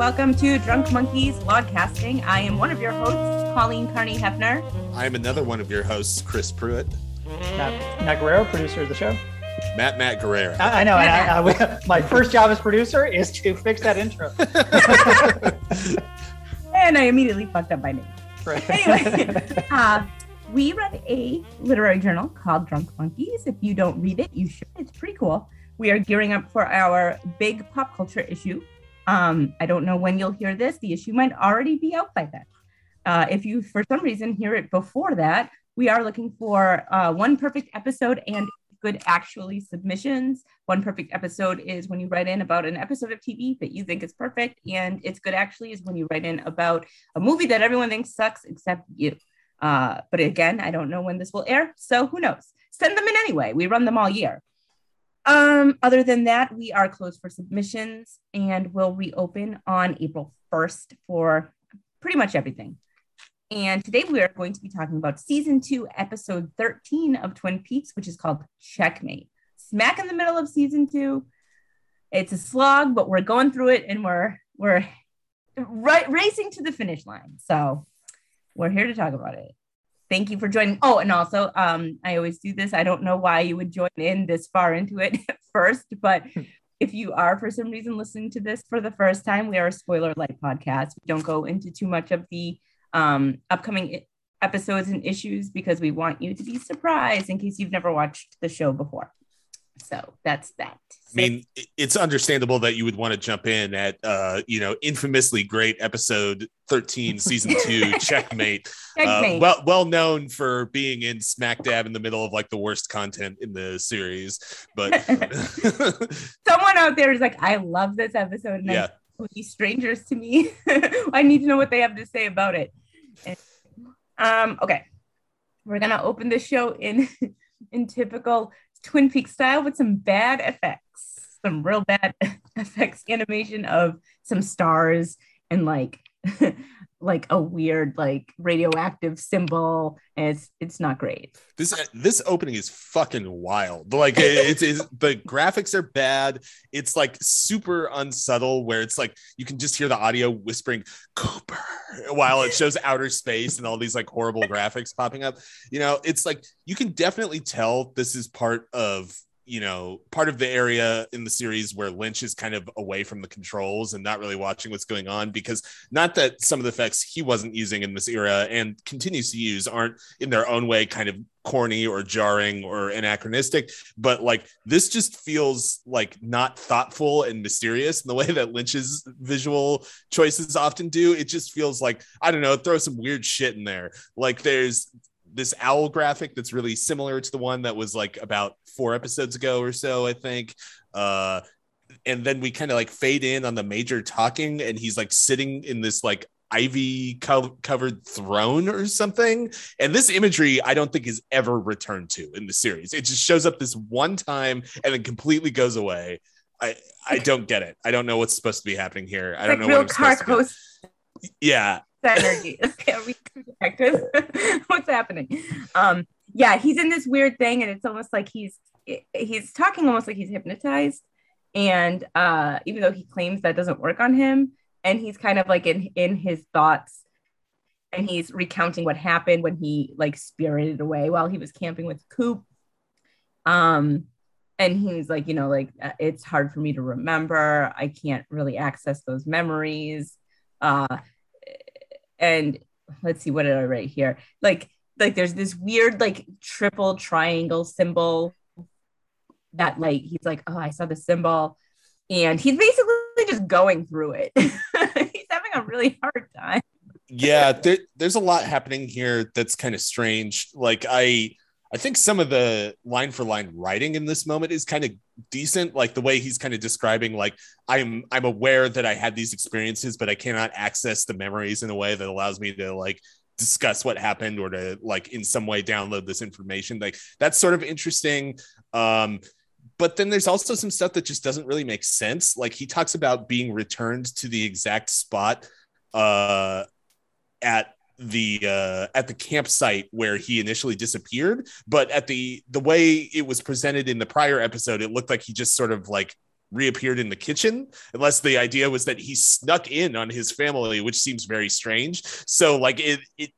everybody. Welcome to Drunk Monkeys Logcasting. I am one of your hosts, Colleen Carney Hefner. I am another one of your hosts, Chris Pruitt. Matt, Matt Guerrero, producer of the show. Matt Matt Guerrero. I, I know. And I, I, my first job as producer is to fix that intro. and I immediately fucked up my name. Right. Anyway, uh, we run a literary journal called Drunk Monkeys. If you don't read it, you should. It's pretty cool. We are gearing up for our big pop culture issue. Um, I don't know when you'll hear this. The issue might already be out by then. Uh, if you, for some reason, hear it before that, we are looking for uh, one perfect episode and good actually submissions. One perfect episode is when you write in about an episode of TV that you think is perfect, and it's good actually is when you write in about a movie that everyone thinks sucks except you. Uh, but again, I don't know when this will air, so who knows? Send them in anyway. We run them all year. Um, other than that, we are closed for submissions and will reopen on April 1st for pretty much everything. And today we are going to be talking about season two, episode 13 of Twin Peaks, which is called Checkmate. Smack in the middle of season two. It's a slog, but we're going through it and we're we're right racing to the finish line. So we're here to talk about it thank you for joining. Oh, and also, um, I always do this. I don't know why you would join in this far into it first, but if you are for some reason listening to this for the first time, we are a spoiler light podcast. We don't go into too much of the um, upcoming episodes and issues because we want you to be surprised in case you've never watched the show before. So that's that. I mean, it's understandable that you would want to jump in at, uh, you know, infamously great episode 13, season two, Checkmate. Checkmate. Uh, well, well known for being in smack dab in the middle of like the worst content in the series. But someone out there is like, I love this episode. And yeah. These strangers to me. I need to know what they have to say about it. And, um, okay. We're gonna open the show in in typical Twin Peaks style with some bad effects, some real bad effects animation of some stars and like like a weird like radioactive symbol it's it's not great. This this opening is fucking wild. Like it's, it's the graphics are bad. It's like super unsubtle where it's like you can just hear the audio whispering cooper while it shows outer space and all these like horrible graphics popping up. You know it's like you can definitely tell this is part of you know, part of the area in the series where Lynch is kind of away from the controls and not really watching what's going on because not that some of the effects he wasn't using in this era and continues to use aren't in their own way kind of corny or jarring or anachronistic, but like this just feels like not thoughtful and mysterious in the way that Lynch's visual choices often do. It just feels like, I don't know, throw some weird shit in there. Like there's this owl graphic that's really similar to the one that was like about four episodes ago or so, I think. Uh, and then we kind of like fade in on the major talking, and he's like sitting in this like ivy co- covered throne or something. And this imagery, I don't think is ever returned to in the series. It just shows up this one time and then completely goes away. I I don't get it. I don't know what's supposed to be happening here. I don't like know what I'm supposed to. Yeah, energy. detective. What's happening? Um, yeah, he's in this weird thing, and it's almost like he's he's talking almost like he's hypnotized. And uh, even though he claims that doesn't work on him, and he's kind of like in in his thoughts, and he's recounting what happened when he like spirited away while he was camping with Coop. Um, and he's like, you know, like uh, it's hard for me to remember. I can't really access those memories. Uh, and let's see what did I write here? Like like there's this weird like triple triangle symbol that like he's like oh I saw the symbol and he's basically just going through it. he's having a really hard time. yeah, there, there's a lot happening here that's kind of strange. Like I I think some of the line for line writing in this moment is kind of decent. Like the way he's kind of describing, like I'm I'm aware that I had these experiences, but I cannot access the memories in a way that allows me to like discuss what happened or to like in some way download this information. Like that's sort of interesting. Um, but then there's also some stuff that just doesn't really make sense. Like he talks about being returned to the exact spot uh, at the uh, at the campsite where he initially disappeared but at the the way it was presented in the prior episode it looked like he just sort of like reappeared in the kitchen, unless the idea was that he snuck in on his family, which seems very strange. So like it it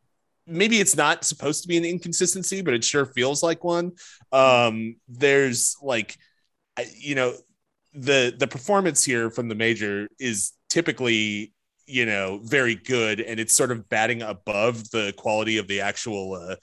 maybe it's not supposed to be an inconsistency, but it sure feels like one. Um, there's like you know the the performance here from the major is typically you know very good and it's sort of batting above the quality of the actual uh,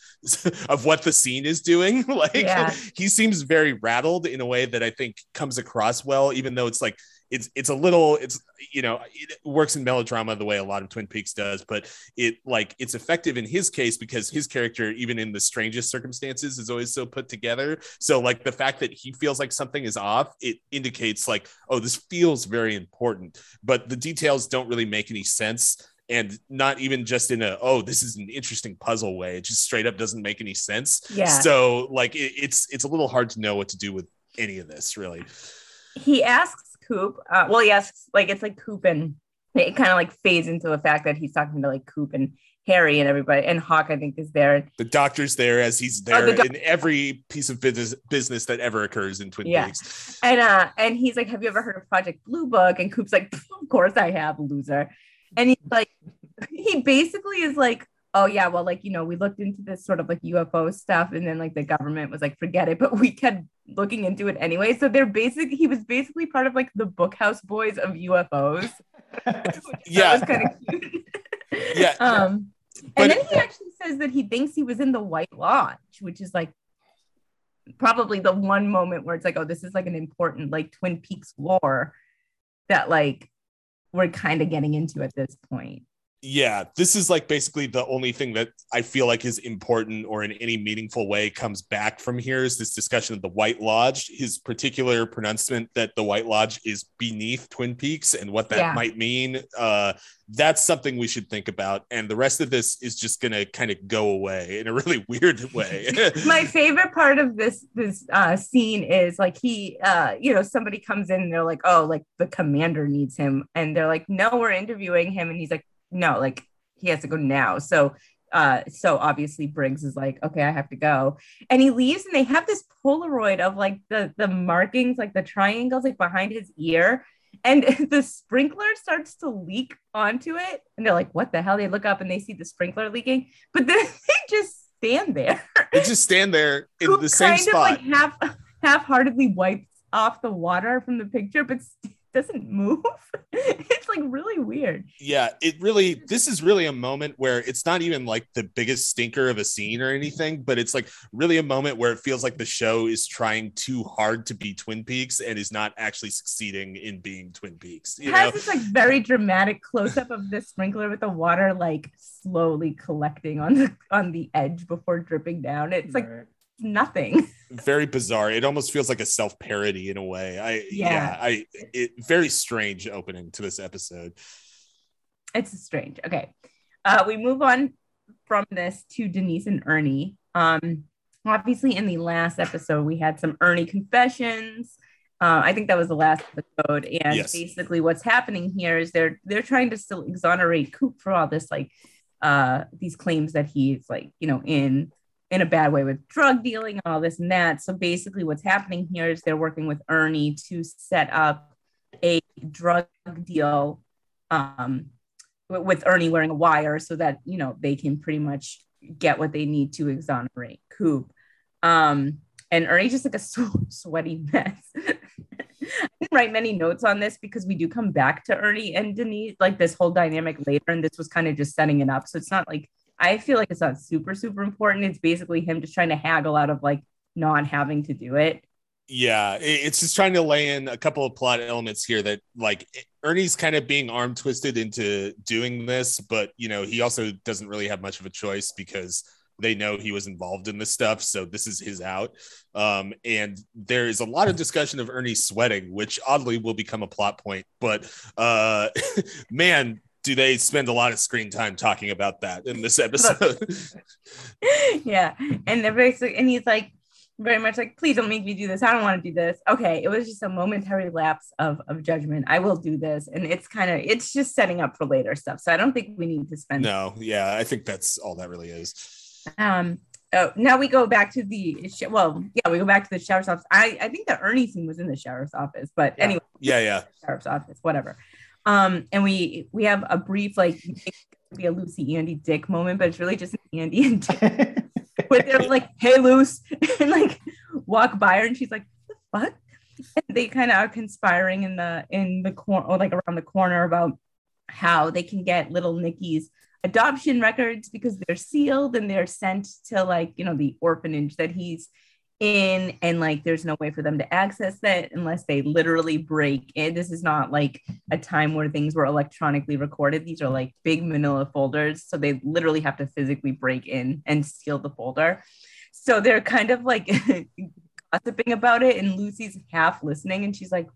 of what the scene is doing like yeah. he seems very rattled in a way that i think comes across well even though it's like it's it's a little it's you know it works in melodrama the way a lot of twin peaks does but it like it's effective in his case because his character even in the strangest circumstances is always so put together. So like the fact that he feels like something is off it indicates like oh this feels very important. But the details don't really make any sense. And not even just in a oh this is an interesting puzzle way it just straight up doesn't make any sense. Yeah. So like it, it's it's a little hard to know what to do with any of this really. He asks Coop. Uh, well, yes, like it's like Coop and it kind of like fades into the fact that he's talking to like Coop and Harry and everybody, and Hawk, I think, is there. The doctor's there as he's oh, there oh, the in every piece of business business that ever occurs in Twin yeah. Peaks. And uh, and he's like, "Have you ever heard of Project Blue Book?" And Coop's like, "Of course I have, loser." And he's like, he basically is like, oh yeah well like you know we looked into this sort of like ufo stuff and then like the government was like forget it but we kept looking into it anyway. So they're basic he was basically part of like the bookhouse boys of ufos yeah. was kind of cute. Yeah um but, and then he actually says that he thinks he was in the white lodge which is like probably the one moment where it's like oh this is like an important like twin peaks lore that like we're kind of getting into at this point yeah, this is like basically the only thing that I feel like is important or in any meaningful way comes back from here is this discussion of the White Lodge, his particular pronouncement that the White Lodge is beneath Twin Peaks and what that yeah. might mean. Uh, that's something we should think about. And the rest of this is just going to kind of go away in a really weird way. My favorite part of this this uh, scene is like he, uh, you know, somebody comes in and they're like, oh, like the commander needs him, and they're like, no, we're interviewing him, and he's like no, like he has to go now. So uh so obviously Briggs is like, okay, I have to go. And he leaves and they have this Polaroid of like the the markings, like the triangles like behind his ear. And the sprinkler starts to leak onto it. And they're like, what the hell? They look up and they see the sprinkler leaking, but then they just stand there. They just stand there in the same spot. Of like half half-heartedly wipes off the water from the picture, but st- doesn't move. it's like really weird. Yeah, it really this is really a moment where it's not even like the biggest stinker of a scene or anything, but it's like really a moment where it feels like the show is trying too hard to be Twin Peaks and is not actually succeeding in being Twin Peaks. You it has this like very dramatic close up of the sprinkler with the water like slowly collecting on the on the edge before dripping down. It's like right nothing. very bizarre. It almost feels like a self parody in a way. I yeah. yeah, I it very strange opening to this episode. It's strange. Okay. Uh we move on from this to Denise and Ernie. Um obviously in the last episode we had some Ernie confessions. Uh, I think that was the last episode, and yes. basically what's happening here is they're they're trying to still exonerate Coop for all this like uh these claims that he's like you know in in a bad way with drug dealing and all this and that. So basically, what's happening here is they're working with Ernie to set up a drug deal um, with Ernie wearing a wire so that you know they can pretty much get what they need to exonerate Coop. Um, and Ernie just like a sweaty mess. I didn't write many notes on this because we do come back to Ernie and Denise, like this whole dynamic later, and this was kind of just setting it up. So it's not like I feel like it's not super, super important. It's basically him just trying to haggle out of like not having to do it. Yeah, it's just trying to lay in a couple of plot elements here that like Ernie's kind of being arm twisted into doing this, but you know, he also doesn't really have much of a choice because they know he was involved in this stuff so this is his out um, and there is a lot of discussion of ernie sweating which oddly will become a plot point but uh, man do they spend a lot of screen time talking about that in this episode? yeah, and they're basically, and he's like very much like, please don't make me do this. I don't want to do this. Okay, it was just a momentary lapse of of judgment. I will do this, and it's kind of it's just setting up for later stuff. So I don't think we need to spend. No, yeah, I think that's all that really is. Um. Oh, now we go back to the well, yeah, we go back to the sheriff's office. I, I think the Ernie scene was in the sheriff's office, but Yeah. anyway, Yeah, yeah. sheriff's office, whatever. Um, and we we have a brief like be a Lucy Andy Dick moment, but it's really just Andy and Dick where they're like, "Hey, Luce," and like walk by her, and she's like, "The fuck?" And they kind of are conspiring in the in the corner, or like around the corner, about how they can get little Nicky's adoption records because they're sealed and they're sent to like you know the orphanage that he's in and like there's no way for them to access that unless they literally break in this is not like a time where things were electronically recorded. These are like big manila folders so they literally have to physically break in and steal the folder. So they're kind of like gossiping about it and lucy's half listening and she's like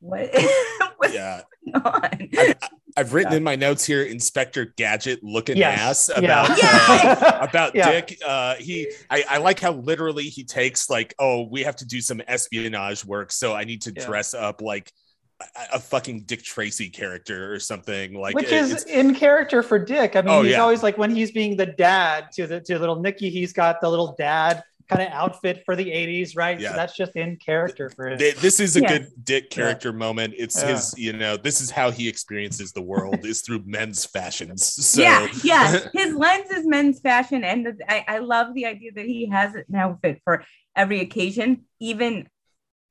what? What's Yeah. going on I've written in my notes here Inspector Gadget looking Yes. ass about Yeah. about Yeah. Dick. Uh, he, I, I like how literally he takes like, oh, we have to do some espionage work, so I need to Yeah. dress up like a, a fucking Dick Tracy character or something. Like, Which it- is in character for Dick. I mean, Oh, he's yeah. always like when he's being the dad to the to little Nicky, he's got the little dad kind of outfit for the 80s, right? Yeah. So that's just in character for him. this is a Yeah. good Dick character moment. It's Yeah. his, you know, this is how he experiences the world is through men's fashions. So yeah, yeah. His lens is men's fashion, and the, I, I love the idea that he has an outfit for every occasion, even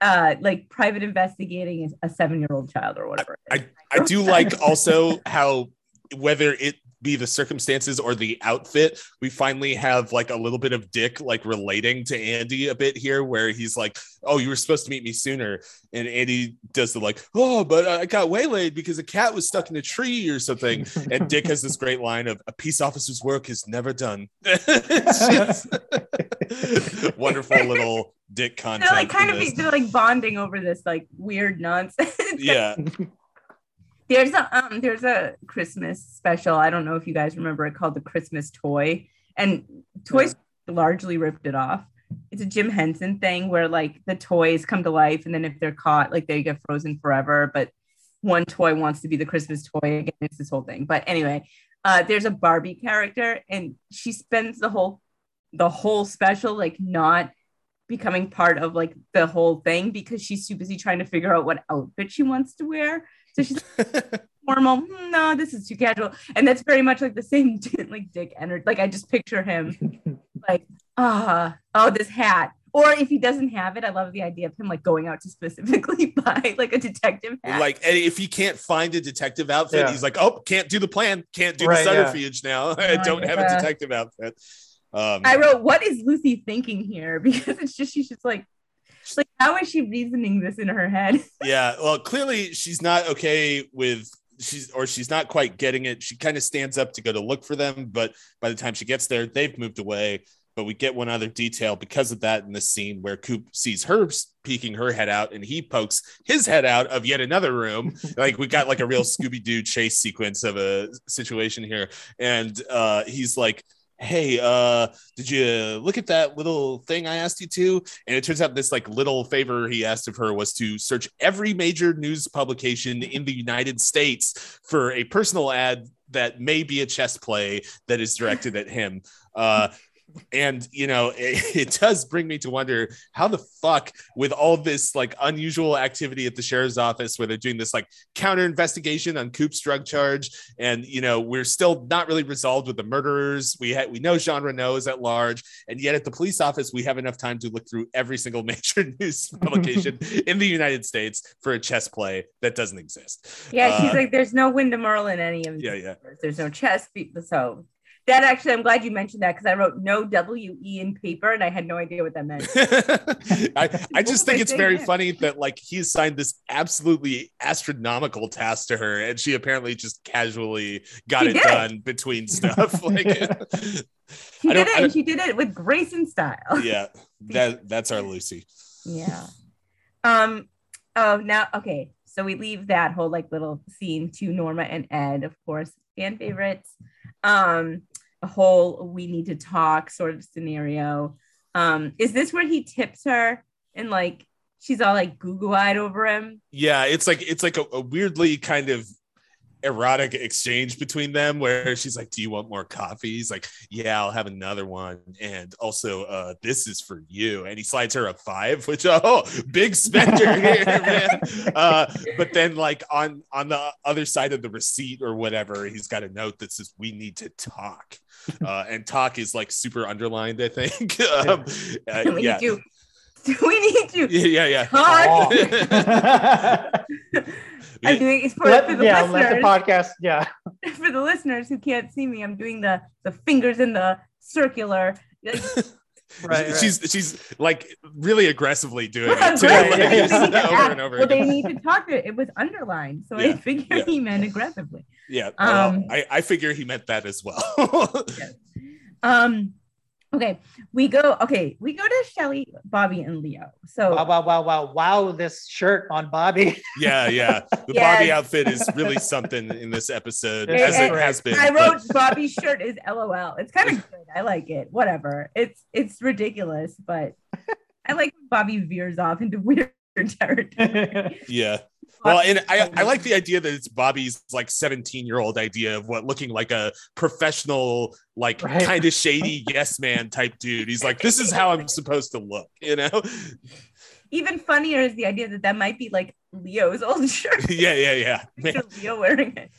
uh like private investigating a seven year old child or whatever. it is. I do like also how whether it be the circumstances or the outfit, we finally have like a little bit of Dick like relating to Andy a bit here, where he's like, "Oh, you were supposed to meet me sooner," and Andy does the like, "Oh, but I got waylaid because a cat was stuck in a tree or something," and Dick has this great line of, "A peace officer's work is never done." Wonderful little Dick content. they're like kind of they're like bonding over this like weird nonsense. yeah. there's a um there's a Christmas special. I don't know if you guys remember it called the Christmas Toy, and Toys largely ripped it off. It's a Jim Henson thing where like the toys come to life, and then if they're caught, like they get frozen forever. But one toy wants to be the Christmas toy again. It's this whole thing. But anyway, uh, there's a Barbie character, and she spends the whole the whole special like not becoming part of like the whole thing because she's too busy trying to figure out what outfit she wants to wear. So she's formal. "Hmm, No, this is too casual, and that's very much like the same like Dick energy. Like I just picture him like ah oh this hat. Or if he doesn't have it, I love the idea of him like going out to specifically buy like a detective hat. like and if he can't find a detective outfit Yeah. he's like oh can't do the plan can't do Right, the yeah. subterfuge now i don't have a detective outfit um I wrote, what is Lucy thinking here? Because it's just she's just like, she's like, how is she reasoning this in her head? yeah well clearly she's not okay with she's or she's not quite getting it she kind of stands up to go to look for them but by the time she gets there they've moved away but we get one other detail because of that in the scene where Coop sees her peeking her head out and he pokes his head out of yet another room. like we got like a real Scooby Doo chase sequence of a situation here. And uh, he's like, Hey, uh, did you look at that little thing I asked you to? And it turns out this like little favor he asked of her was to search every major news publication in the United States for a personal ad that may be a chess play that is directed at him. Uh, and you know it, it does bring me to wonder how the fuck with all this like unusual activity at the sheriff's office where they're doing this like counter investigation on coop's drug charge and you know we're still not really resolved with the murderers we had we know jean renault is at large and yet at the police office we have enough time to look through every single major news publication in the united states for a chess play that doesn't exist Yeah, she's Uh, like, there's no Windom Earle in any of these. yeah yeah papers. There's no chess. So that actually, I'm glad you mentioned that because I wrote no W E in paper and I had no idea what that meant. I, I just think it's very Yeah. funny that like he assigned this absolutely astronomical task to her and she apparently just casually got She it did. done between stuff like She I did it I and she did it with grace and style. yeah that that's our lucy Yeah. Um. Oh, now okay. So we leave that whole like little scene to Norma and Ed, of course, fan favorites. Um, a whole we need to talk sort of scenario. Um, is this where he tips her and like she's all like goo eyed over him? yeah it's like it's like a, a weirdly kind of erotic exchange between them where she's like, Do you want more coffee? He's like, Yeah, I'll have another one. And also, uh, this is for you. And he slides her a five, which oh, big spender here, man. Uh, but then like on on the other side of the receipt or whatever, he's got a note that says, We need to talk. Uh, and talk is like super underlined, I think. um, uh, we yeah. need to. We need to. yeah, yeah, talk. I'm doing it's for, Let- for the yeah, let the podcast. Yeah. for the listeners who can't see me, I'm doing the the fingers in the circular. Like, Right, right. she's she's like really aggressively doing it too, aggressive. like, yeah, yeah. They need to over act- and over well, they need to talk to it. It was underlined, so I Yeah, figured yeah. he meant aggressively. Yeah, well, Um, I, I figure he meant that as well. Um, okay, we go. Okay, we go to Shelly, Bobby, and Leo. So Wow, wow, wow, wow, wow! This shirt on Bobby. yeah, yeah. The Yes. Bobby outfit is really something in this episode, It- as it it- has been. I but- wrote Bobby's shirt is LOL. It's kind of good. I like it. Whatever. It's it's ridiculous, but I like Bobby veers off into weird territory. yeah. Well, and I, I like the idea that it's Bobby's like 17 year old idea of what looking like a professional, like Right. kind of shady yes man type dude. He's like, this is how I'm supposed to look, you know? Even funnier is the idea that that might be like Leo's old shirt. yeah, yeah, yeah. Man, Leo wearing it.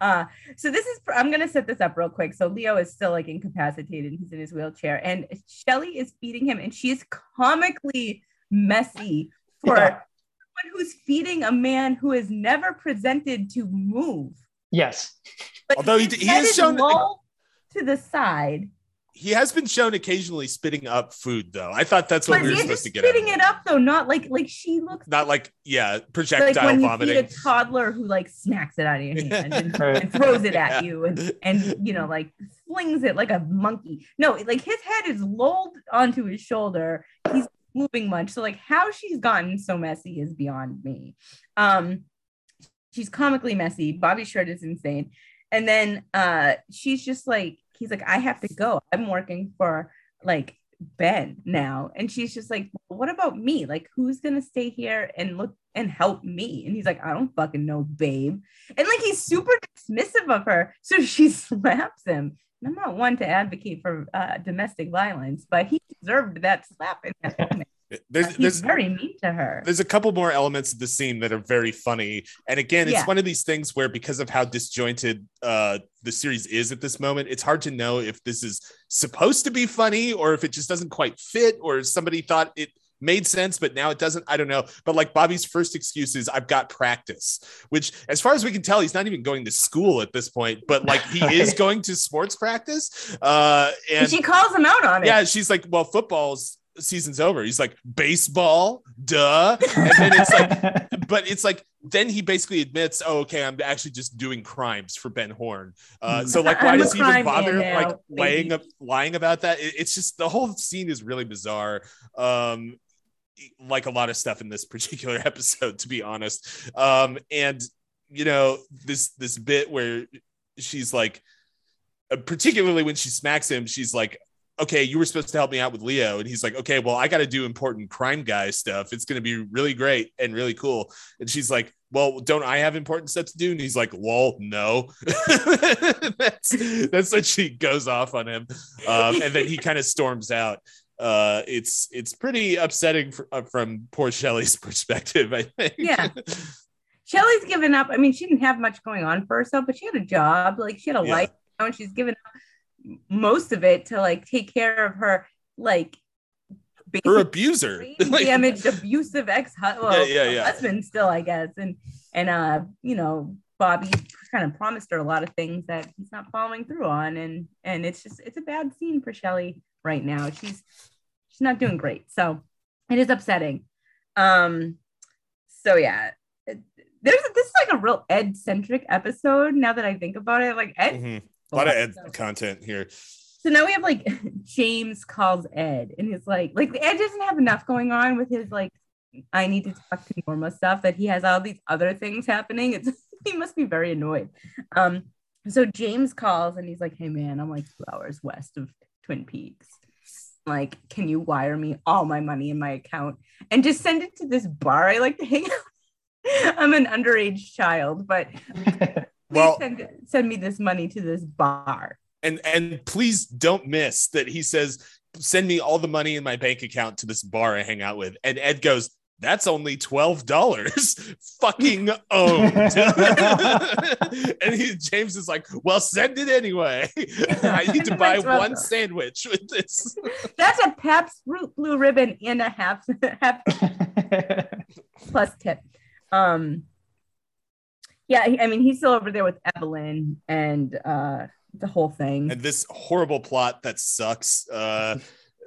Uh, so this is I'm gonna set this up real quick. So Leo is still like incapacitated. He's in his wheelchair, and Shelly is feeding him, and she's comically messy for Yeah. Someone who's feeding a man who is never presented to move. yes. Like, Although he he has shown- lolled to the side, he has been shown occasionally spitting up food, though. I thought that's what but we were supposed to get. out of spitting it up though, not like like she looks Not like, yeah, like projectile when you vomiting. feed a toddler who like smacks it out of your hand and, Right. and throws it at Yeah. you and and you know like flings it like a monkey. No, like his head is lolled onto his shoulder. He's moving much. So like how she's gotten so messy is beyond me. Um she's comically messy. Bobby's shirt is insane. And then uh she's just like he's like I have to go. I'm working for like Ben now. And she's just like, what about me? Like, who's gonna stay here and look and help me? And he's like, I don't fucking know, babe. And like he's super dismissive of her. So she slaps him. I'm not one to advocate for uh, domestic violence, but he deserved that slap in that moment. There's, He's there's, very mean to her. there's a couple more elements of the scene that are very funny and again it's Yeah. one of these things where because of how disjointed uh the series is at this moment it's hard to know if this is supposed to be funny or if it just doesn't quite fit or somebody thought it made sense but now it doesn't i don't know but like bobby's first excuse is i've got practice which as far as we can tell he's not even going to school at this point but like he is going to sports practice uh And she calls him out on it. yeah, she's like, well, football's season's over. He's like, baseball, duh. And then it's like, but it's like, then he basically admits, oh, okay, I'm actually just doing crimes for Ben Horne. Uh, so like, why I'm does he even bother man like now, laying lying about that? It- it's just the whole scene is really bizarre. Um, like a lot of stuff in this particular episode, to be honest. Um, and you know, this this bit where she's like, uh, particularly when she smacks him, she's like, okay, you were supposed to help me out with Leo. And he's like, okay, well, I got to do important crime guy stuff. It's going to be really great and really cool. And she's like, well, don't I have important stuff to do? And he's like, well, no. that's, that's when she goes off on him. Um, and then he kind of storms out. Uh, it's it's pretty upsetting for, uh, from poor Shelly's perspective, I think. Yeah. Shelly's given up. I mean, she didn't have much going on for herself, but she had a job. Like she had a Yeah. life, and she's given up most of it to like take care of her like Her abuser. Like- damaged, abusive ex well, Yeah, yeah, yeah. husband still, I guess. And and uh, you know, Bobby kind of promised her a lot of things that he's not following through on. And and it's just it's a bad scene for Shelly right now. She's she's not doing great. So it is upsetting. Um, so yeah. There's this is like a real Ed centric episode now that I think about it. Like Ed Mhm. A lot of Ed So- content here. so now we have like James calls Ed and he's like, like Ed doesn't have enough going on with his like, I need to talk to Norma stuff that he has all these other things happening. It's he must be very annoyed. Um, so James calls and he's like, Hey man, I'm like two hours west of Twin Peaks. Like, can you wire me all my money in my account and just send it to this bar I like to hang out? I'm an underage child, but Well- send, send me this money to this bar. and and please don't miss that he says send me all the money in my bank account to this bar i hang out with and ed goes that's only $12 fucking owned and he, james is like well send it anyway i need to buy $12. one sandwich with this That's a Pabst Root Blue Ribbon and a half half plus tip. Um, yeah, he- I mean he's still over there with Evelyn and uh the whole thing. and this horrible plot that sucks uh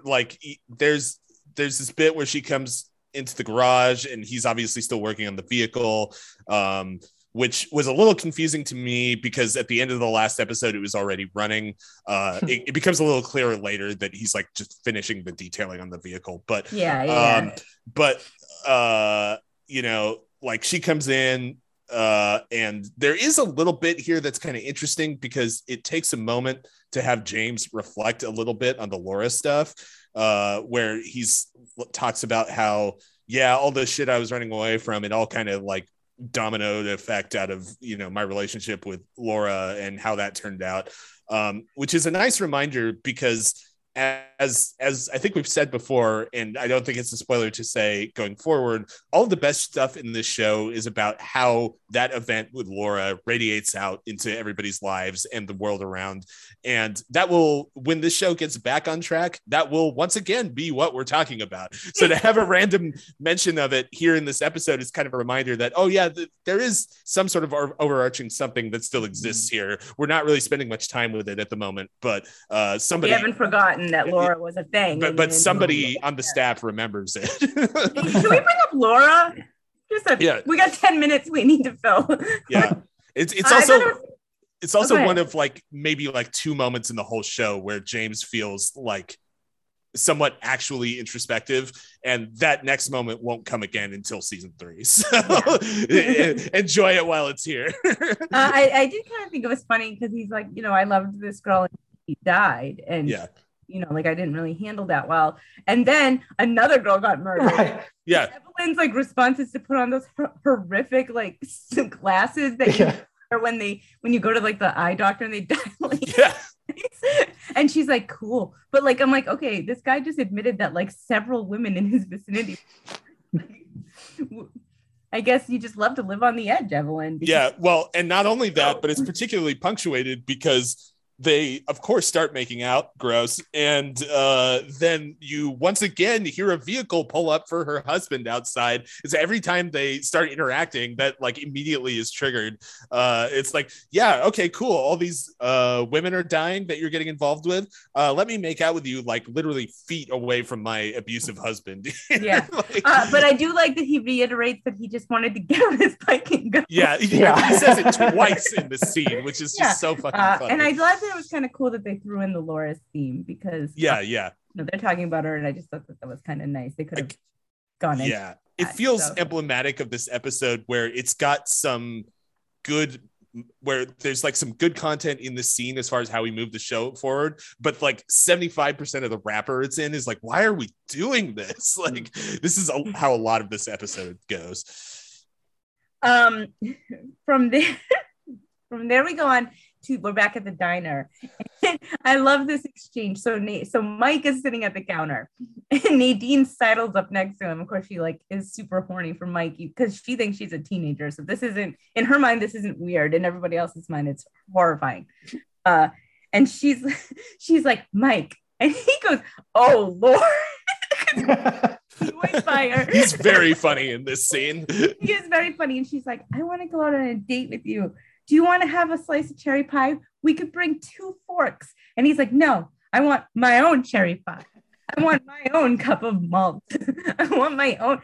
like there's there's this bit where she comes into the garage and he's obviously still working on the vehicle um which was a little confusing to me because at the end of the last episode it was already running uh it, it becomes a little clearer later that he's like just finishing the detailing on the vehicle but Yeah, yeah. um, but uh you know like she comes in uh and there is a little bit here that's kind of interesting because it takes a moment to have james reflect a little bit on the laura stuff uh where he's talks about how yeah all the shit i was running away from it all kind of like dominoed effect out of you know my relationship with laura and how that turned out. Um which is a nice reminder because as as I think we've said before, and I don't think it's a spoiler to say going forward, all the best stuff in this show is about how that event with Laura radiates out into everybody's lives and the world around. And that will, when this show gets back on track, that will once again be what we're talking about. So to have a random mention of it here in this episode is kind of a reminder that, oh, yeah, th- there is some sort of overarching something that still exists here. We're not really spending much time with it at the moment, but uh, we somebody haven't forgotten that Laura was a thing. but but somebody on the staff remembers it. Should we bring up Laura? Just a, Yeah. we got 10 minutes we need to fill. yeah, it's it's also it was- it's also Okay. one of like maybe like two moments in the whole show where James feels like somewhat actually introspective and that next moment won't come again until season three so enjoy it while it's here uh, I, I did kind of think it was funny because he's like, you know, I loved this girl and he died. And, yeah you know, like I didn't really handle that well. And then another girl got murdered. right. yeah Evelyn's like response is to put on those hor- horrific like glasses that you Yeah. wear when they when you go to like the eye doctor and they dilate. yeah and she's like, cool. But like, I'm like, okay, this guy just admitted that like several women in his vicinity. I guess you just love to live on the edge, Evelyn. because- Yeah, well, and not only that, but it's particularly punctuated because they, of course, start making out, gross, and uh, then you once again hear a vehicle pull up for her husband outside. It's every time they start interacting that like immediately is triggered. Uh, it's like, yeah, okay, cool. All these uh, women are dying that you're getting involved with. Uh, let me make out with you, like literally feet away from my abusive husband. Yeah. Like- Uh, but I do like that he reiterates that he just wanted to get on his bike and go. Yeah, Yeah. he says it twice in the scene, which is just so fucking Uh, funny. and I thought it was kind of cool that they threw in the Laura's theme because yeah, yeah, you know, they're talking about her, and I just thought that that was kind of nice. They could have gone in. yeah. It that, feels so. emblematic of this episode where it's got some good where there's like some good content in the scene as far as how we move the show forward but like 75% of the wrapper it's in is like why are we doing this like this is a, how a lot of this episode goes Um, from there, from there we go on to we're back at the diner. I love this exchange. So Nate, so Mike is sitting at the counter, and Nadine sidles up next to him. Of course, she like is super horny for Mike because she thinks she's a teenager. So this isn't in her mind. This isn't weird. In everybody else's mind, it's horrifying. Uh, and she's she's like Mike, and he goes, "Oh Lord." He's very funny in this scene he is very funny. And she's like, I want to go out on a date with you. Do you want to have a slice of cherry pie? We could bring two forks. And he's like, No, I want my own cherry pie. I want my own cup of malt. I want my own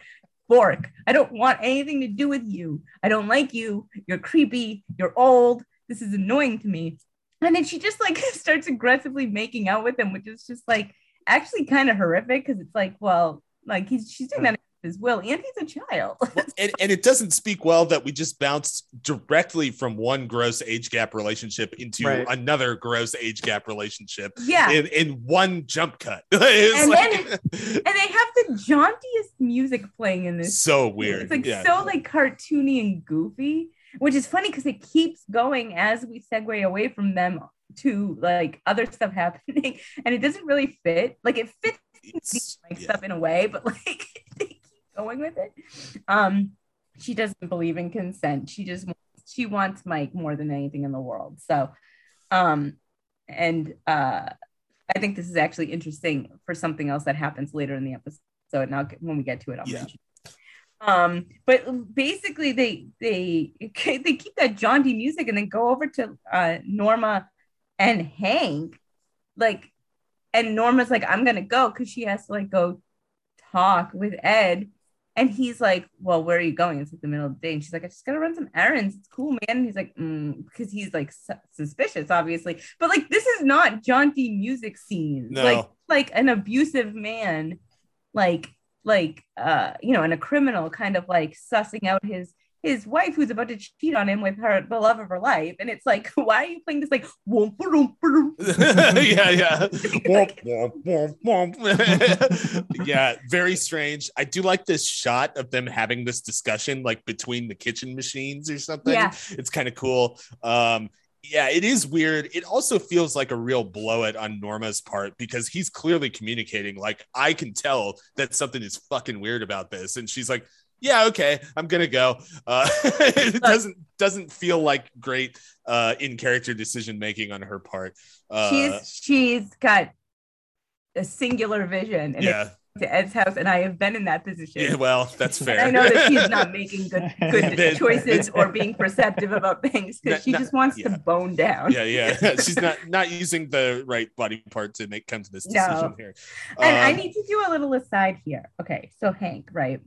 fork. I don't want anything to do with you. I don't like you. You're creepy. You're old. This is annoying to me. And then she just like starts aggressively making out with him, which is just like actually kind of horrific because it's like, well, like he's she's doing that his will, and he's a child. and, and it doesn't speak well that we just bounced directly from one gross age gap relationship into Right. another gross age gap relationship yeah. in, in one jump cut. And like- and they have the jauntiest music playing in this. so weird. It's like yeah. so like cartoony and goofy. which is funny because it keeps going as we segue away from them to like other stuff happening, and it doesn't really fit. Like it fits like yeah. stuff in a way, but like they keep going with it. Um, she doesn't believe in consent. She just she wants Mike more than anything in the world. So, um, and uh, I think this is actually interesting for something else that happens later in the episode. So I'll when we get to it, I'll Yeah. mention. Um, but basically, they they they keep that jaunty music and then go over to uh, Norma and Hank, like, and Norma's like, "I'm gonna go" because she has to like go talk with Ed. And he's like, Well, where are you going? It's like the middle of the day. And she's like, I just gotta run some errands. It's cool, man. And he's like, mm, because he's like su- suspicious, obviously. But like, this is not jaunty music scenes. No. Like, like an abusive man, like, like, uh, you know, and a criminal kind of like sussing out his his wife who's about to cheat on him with her the love of her life. And it's like, why are you playing this like yeah, yeah. Womp, womp, womp, womp. yeah, very strange. I do like this shot of them having this discussion like between the kitchen machines or something. Yeah. It's kind of cool. Um yeah, it is weird. It also feels like a real blowout on Norma's part because he's clearly communicating. Like, I can tell that something is fucking weird about this. And she's like, yeah, okay, I'm gonna go. Uh, it doesn't doesn't feel like great uh, in character decision making on her part. Uh, she's she's got a singular vision and yeah, it's to Ed's house, and I have been in that position. yeah. Well, that's fair. I know that she's not making good good Then- choices or being perceptive about things because she not- just wants yeah. to bone down. yeah, yeah. She's not not using the right body part to make come to this No. decision here. And I Um, need to do a little aside here. Okay, so Hank, right?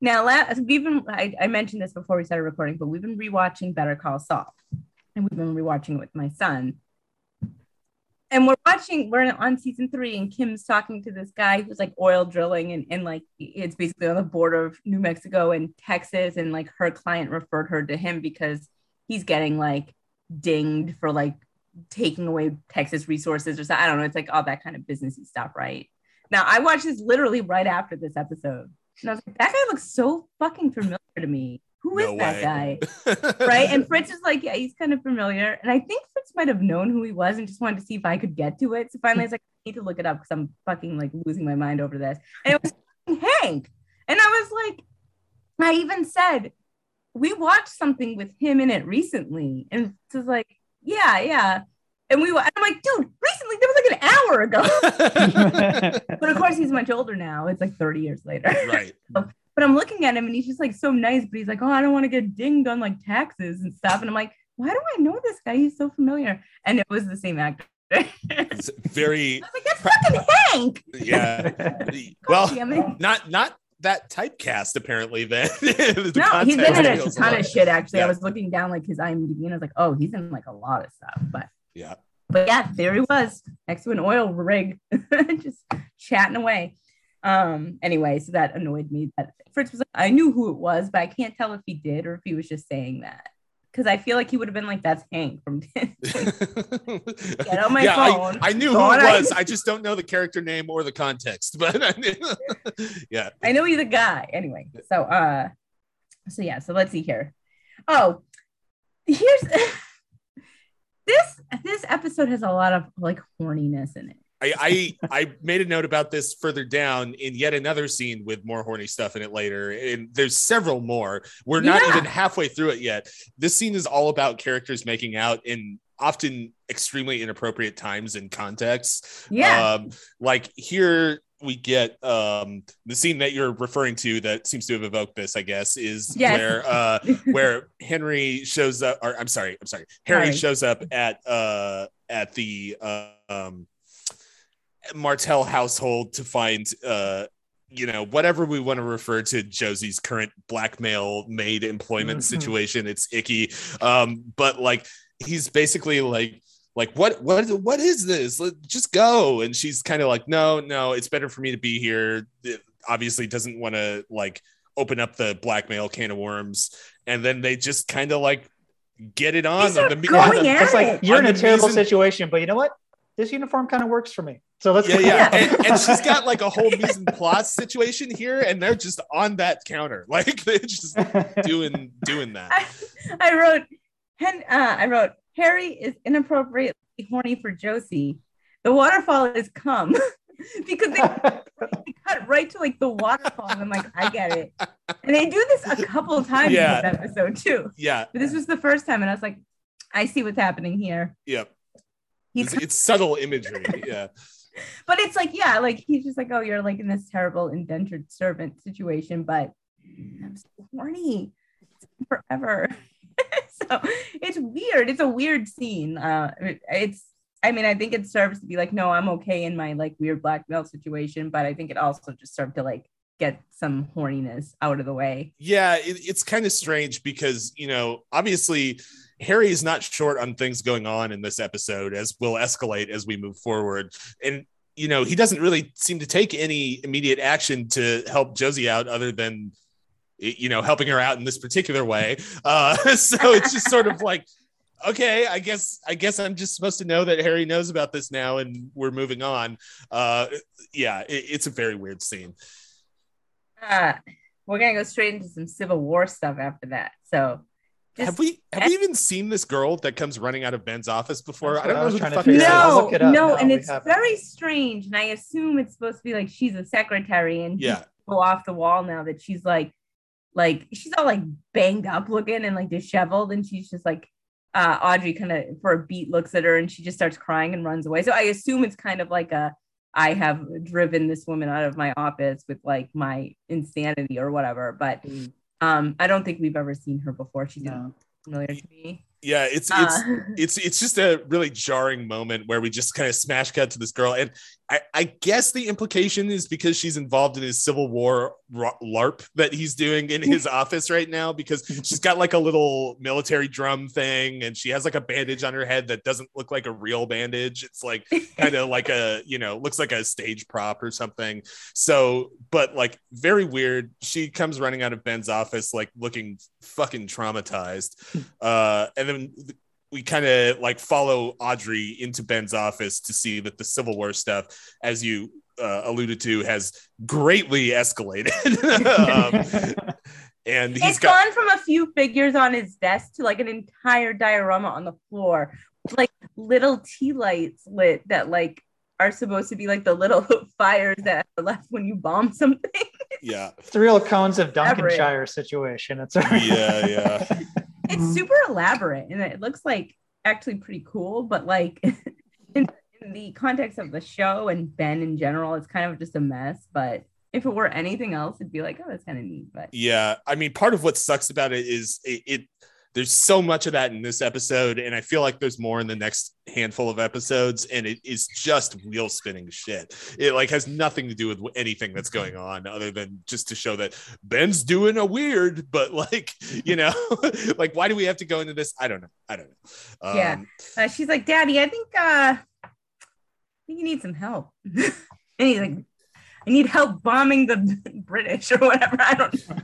Now, last, we've been, I, I mentioned this before we started recording, but we've been rewatching Better Call Saul, and we've been rewatching it with my son. And we're watching, we're on season three, and Kim's talking to this guy who's like oil drilling, and, and like it's basically on the border of New Mexico and Texas. And like her client referred her to him because he's getting like dinged for like taking away Texas resources or something. I don't know. It's like all that kind of businessy stuff, right? Now I watched this literally right after this episode. And I was like, that guy looks so fucking familiar to me. Who is No that guy? Right. And Fritz is like, yeah, he's kind of familiar. And I think Fritz might have known who he was and just wanted to see if I could get to it. So finally I was like, I need to look it up because I'm fucking like losing my mind over this. And it was Hank. And I was like, I even said, we watched something with him in it recently. And was like, yeah, yeah. And we, were, and I'm like, dude, recently, that was like an hour ago. but of course, he's much older now. It's like 30 years later. right. But I'm looking at him and he's just like so nice, but he's like, oh, I don't want to get dinged on like taxes and stuff. And I'm like, why do I know this guy? He's so familiar. And it was the same actor. It's very was like, that's fucking Hank. yeah. Well, not not that typecast apparently. Then The No, he's been in a ton of shit. Actually, I was looking down like his IMDb and I was like, oh, he's in like a lot of stuff. But Yeah. but yeah, there he was next to an oil rig, just chatting away. Um, anyway, so that annoyed me. That Fritz was I knew who it was, but I can't tell if he did or if he was just saying that. Because I feel like he would have been like, that's Hank from Get on my yeah, I- phone. I, knew Go who it I- was. I just don't know the character name or the context. But I knew, yeah, I know he's a guy. Anyway, so uh so yeah, so let's see here. Oh, here's this this episode has a lot of like horniness in it. I, I I made a note about this further down in yet another scene with more horny stuff in it later, and there's several more. We're not Yeah. even halfway through it yet. This scene is all about characters making out in often extremely inappropriate times and contexts. Yeah. Um, like here we get um the scene that you're referring to that seems to have evoked this, I guess, is Yes. where uh where Henry shows up or I'm sorry, I'm sorry. Harry shows up at uh at the uh, um Martell household to find uh you know whatever we want to refer to Josie's current blackmail maid employment Mhm. situation it's icky um but like he's basically like like what what what is this Let, just go and she's kind of like no no it's better for me to be here It obviously doesn't want to like open up the blackmail can of worms and then they just kind of like get it on These on the going on the- at It's like you're in a terrible reason- situation, but you know what? this uniform kind of works for me. So let's yeah, go. yeah. And, and she's got like a whole mise en place situation here, and they're just on that counter, like they're just doing doing that. I, I wrote, and uh, I wrote, Harry is inappropriately horny for Josie. The waterfall is come because they, they cut right to like the waterfall. And I'm like, I get it. And they do this a couple of times Yeah. in this episode too. Yeah, But this was the first time, and I was like, I see what's happening here. yeah. He's, It's, it's subtle imagery. Yeah, but it's like, yeah, like he's just like, oh, you're like in this terrible indentured servant situation, but I'm so horny forever. so it's weird. It's a weird scene. Uh, it's, I mean, I think it serves to be like, no, I'm okay in my like weird blackmail situation, but I think it also just served to like get some horniness out of the way. yeah. It, it's kind of strange because you know, obviously, Harry is not short on things going on in this episode, as will escalate as we move forward, and you know, he doesn't really seem to take any immediate action to help Josie out, other than you know helping her out in this particular way. Uh, so it's just sort of like. Okay, I guess I guess I'm just supposed to know that Harry knows about this now, and we're moving on. Uh, yeah, it, it's a very weird scene. Uh, we're gonna go straight into some Civil War stuff after that. So just have we have we even seen this girl that comes running out of Ben's office before? I don't what I know was who the trying to fuck figure this out. is. I'll no, look it up no, now. and it's haven't. very strange. And I assume it's supposed to be like she's a secretary and Yeah, go off the wall now that she's like, like she's all like banged up looking and like disheveled, and she's just like, uh, Audrey kind of for a beat looks at her and she just starts crying and runs away. So I assume it's kind of like a, I have driven this woman out of my office with like my insanity or whatever. But Mm. um, I don't think we've ever seen her before. She's No. familiar to me. yeah. It's it's Uh, it's it's just a really jarring moment where we just kind of smash cut to this girl and I, I guess the implication is because she's involved in his civil war larp that he's doing in his office right now because she's got like a little military drum thing and she has like a bandage on her head that doesn't look like a real bandage. It's like kind of like a you know looks like a stage prop or something. So but like very weird. She comes running out of ben's office like looking fucking traumatized. Uh and then we kind of like follow audrey into ben's office to see that the civil war stuff as you uh, alluded to has greatly escalated um, and he's it's got gone from a few figures on his desk to like an entire diorama on the floor, with, like little tea lights lit that like are supposed to be like the little fires that are left when you bomb something. yeah It's the real cones of Elaborate. Duncanshire situation. It's a- yeah yeah It's mm-hmm. super elaborate and it looks like actually pretty cool, but like in, in the context of the show and Ben in general, it's kind of just a mess. But if it were anything else, it'd be like, oh, that's kind of neat. But Yeah, I mean, part of what sucks about it is it, it. There's so much of that in this episode, and I feel like there's more in the next handful of episodes, and it is just wheel spinning shit. It like has nothing to do with anything that's going on, other than just to show that Ben's doing a weird. But like, you know, like why do we have to go into this? I don't know. I don't know. Um, Yeah. uh, she's like, Daddy, I think uh, I think you need some help. and he's like, I need help bombing the British or whatever. I don't know.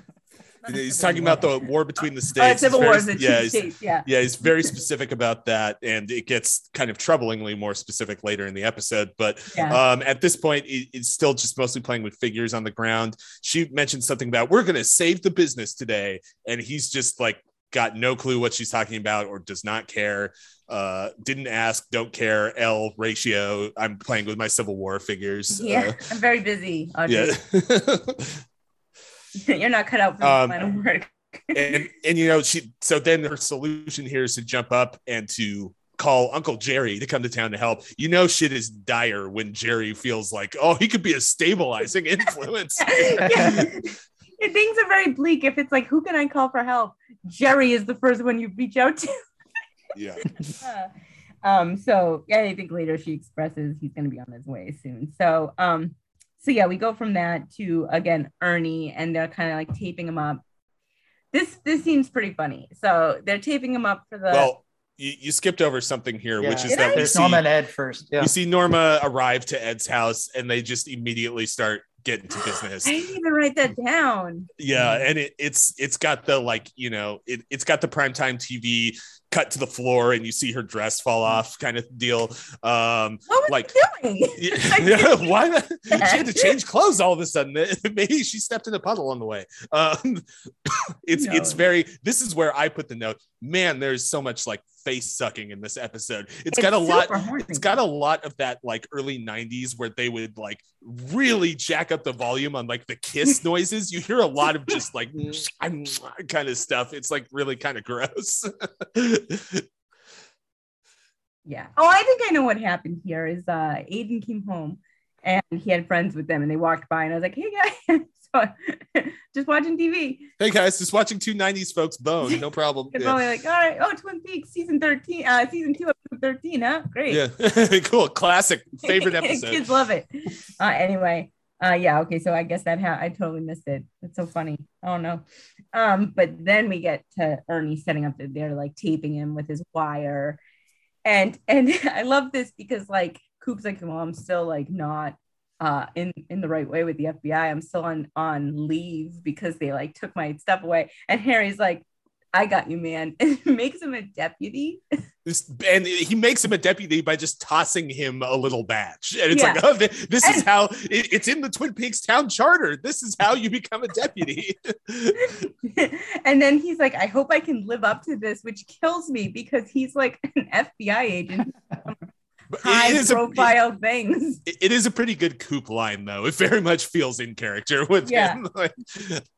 He's talking about the war between the Oh, states. Civil He's War is the yeah, states. Yeah. yeah he's very specific about that and it gets kind of troublingly more specific later in the episode but Yeah. um, at this point it- it's still just mostly playing with figures on the ground she mentioned something about we're going to save the business today and he's just like got no clue what she's talking about or does not care uh didn't ask don't care l ratio i'm playing with my civil war figures yeah. uh, I'm very busy. Audrey. yeah You're not cut out for Um, this line of work. and and you know she so then her solution here is to jump up and to call uncle jerry to come to town to help you know shit is dire when jerry feels like oh he could be a stabilizing influence yeah. Yeah, Things are very bleak if it's like, who can I call for help? Jerry is the first one you reach out to. yeah Uh, um so yeah i think later she expresses he's going to be on his way soon so um so yeah we go from that to again ernie and they're kind of like taping him up this this seems pretty funny so they're taping him up for the well you, you skipped over something here Yeah. which is Did that I? we There's see, Norma and Ed first. Yeah. we see norma arrive to ed's house and they just immediately start getting to business i didn't even write that down yeah and it, it's it's got the like you know it, it's got the primetime tv cut to the floor and you see her dress fall off kind of deal. Um What was like doing? yeah, why she had to change clothes all of a sudden. Maybe she stepped in a puddle on the way. Um it's No. it's very this is where i put the note man there's so much like face sucking in this episode. It's got a lot horny. it's got a lot of that like early 90s where they would like really jack up the volume on like the kiss noises. You hear a lot of just like kind of stuff. It's like really kind of gross Yeah. Oh, I think I know what happened here is uh Aiden came home and he had friends with them and they walked by and I was like, hey guys, so just watching TV. hey guys just watching two 90s folks bone no problem It's yeah. probably like, all right, oh, Twin Peaks season 13, uh season two, episode 13, huh? Great. Yeah, cool. Classic favorite episode. Kids love it. Uh anyway. Uh yeah, okay. So I guess that ha- I totally missed it. It's so funny. I don't know. Um, but then we get to Ernie setting up the they're like taping him with his wire. And and I love this because like Coop's like, well, I'm still like not uh in in the right way with the FBI. I'm still on on leave because they like took my stuff away. And Harry's like, I got you, man. And makes him a deputy. This- and he makes him a deputy by just tossing him a little badge. And it's Yeah. like, oh, this is And- how it- it's in the Twin Peaks town charter. This is how you become a deputy. and then he's like, I hope I can live up to this, which kills me because he's like an FBI agent, But high it is a, profile things. it- it is a pretty good coop line though. It very much feels in character with Yeah. him. Like,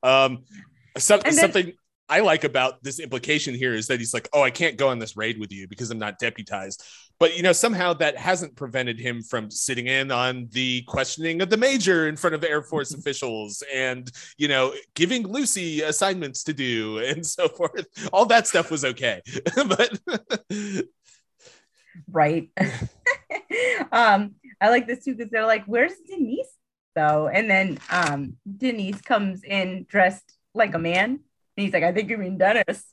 um, some, And then- something I like about this implication here is that he's like, oh, I can't go on this raid with you because I'm not deputized. But you know, somehow that hasn't prevented him from sitting in on the questioning of the major in front of Air Force officials and you know, giving Lucy assignments to do and so forth. All that stuff was okay. but Right. um, I like this too because they're like, Where's Denise though? And then um Denise comes in dressed like a man. And he's like, I think you mean Dennis.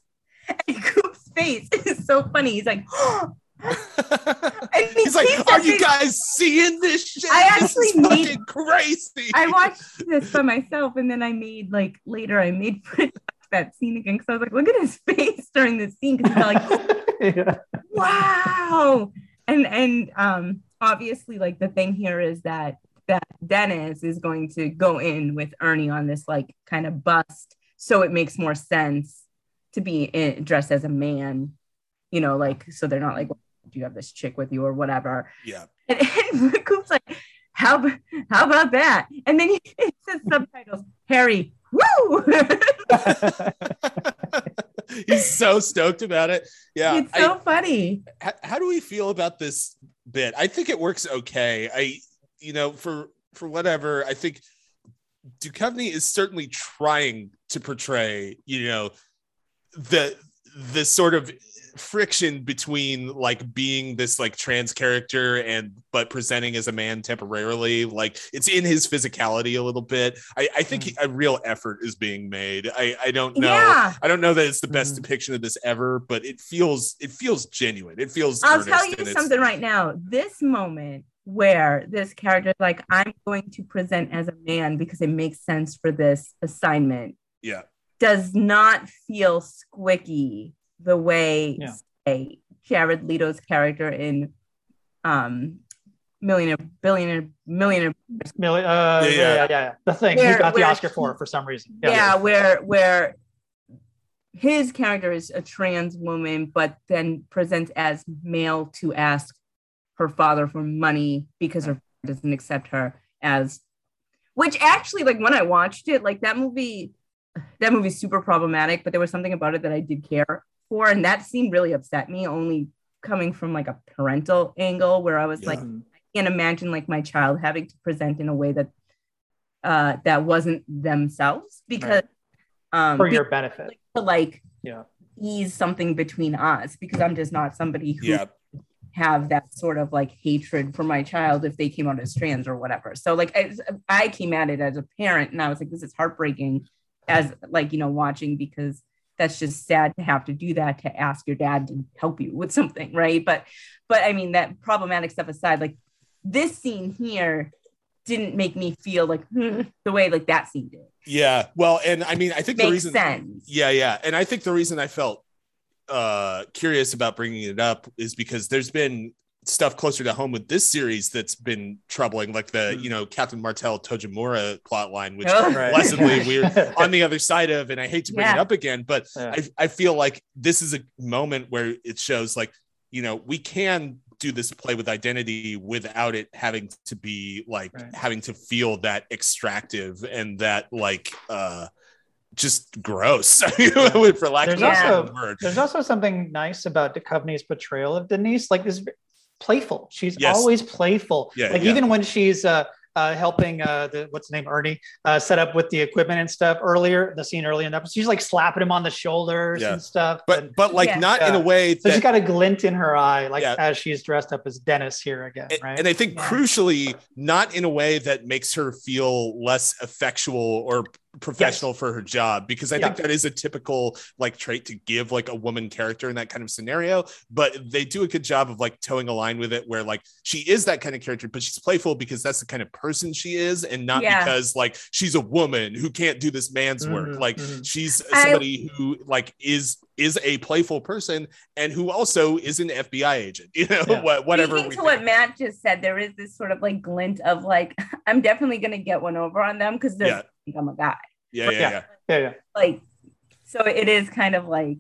And Coop's face is so funny. He's like, And he he's like, Are you guys seeing this shit? I this is actually made- fucking crazy. I watched this by myself, and then I made like later I made that scene again because I was like, look at his face during this scene because he's like, yeah. wow, and and um obviously like the thing here is that that Dennis is going to go in with Ernie on this like kind of bust, so it makes more sense to be in, dressed as a man, you know, like so they're not like, do you have this chick with you or whatever. yeah. And, and Coop's like, how, how about that? And then he says subtitles, Harry, woo! He's so stoked about it. Yeah. it's so funny. how, how do we feel about this bit? I think it works okay. I, you know, for for whatever, I think Duchovny is certainly trying to portray, you know, the the sort of friction between like being this like trans character and but presenting as a man temporarily like it's in his physicality a little bit i, I think he- a real effort is being made i i don't know Yeah. i don't know that it's the best Mhm. depiction of this ever but it feels it feels genuine it feels I'll tell you something right now. This moment where this character like, I'm going to present as a man because it makes sense for this assignment yeah does not feel squicky the way Yeah. say Jared Leto's character in um Millionaire Billionaire Millionaire Millie, uh, Yeah, yeah, yeah. yeah, yeah, The thing Where- he got the Oscar he- for for some reason. yeah, where where his character is a trans woman but then presents as male to ask her father for money because her father doesn't accept her as which actually like when i watched it like that movie that movie's super problematic but there was something about it that i did care for and that scene really upset me only coming from like a parental angle where i was Yeah. like I can't imagine like my child having to present in a way that uh that wasn't themselves because um for your benefit. to like Yeah. ease something between us because i'm just not somebody who yeah have that sort of like hatred for my child if they came out as trans or whatever so like I, I came at it as a parent and i was like this is heartbreaking as like you know watching because that's just sad to have to do that to ask your dad to help you with something right but but i mean that problematic stuff aside like this scene here didn't make me feel like hmm, the way like that scene did yeah well and i mean i think the reason sense Yeah, yeah. And I think the reason I felt uh curious about bringing it up is because there's been stuff closer to home with this series that's been troubling, like the Hmm. you know Captain Martell Tojamura plotline, which Oh. Right. blessedly we're on the other side of, and I hate to bring it up again, but Yeah. I, I feel like this is a moment where it shows like you know we can do this play with identity without it having to be like Right. having to feel that extractive and that like uh just gross for lack There's of a also- word There's also something nice about Duchovny's portrayal of Denise. Like this, playful. She's Yes. always playful. Yeah, like yeah. even when she's uh, uh, helping uh, the what's the name Ernie uh, set up with the equipment and stuff earlier, the scene earlier in the episode, she's like slapping him on the shoulders Yeah. and stuff. but And but like Yeah. not in a Yeah. way so that she's got a glint in her eye, like Yeah. as she's dressed up as Dennis here again, and, right? and I think Yeah. crucially, not in a way that makes her feel less effectual or professional for her job, because I Yeah. think that is a typical like trait to give like a woman character in that kind of scenario. But they do a good job of like towing a line with it, where like she is that kind of character, but she's playful because that's the kind of person she is, and not Yeah. because like she's a woman who can't do this man's work. Mhm, Like mhm. she's I- somebody who like is is a playful person and who also is an FBI agent. You know, Yeah. what whatever. Speaking to think. what Matt just said, there is this sort of like glint of like, I'm definitely gonna get one over on them because they're. Think I'm a guy. yeah, yeah, Yeah. yeah. yeah, yeah. Like, so it is kind of like,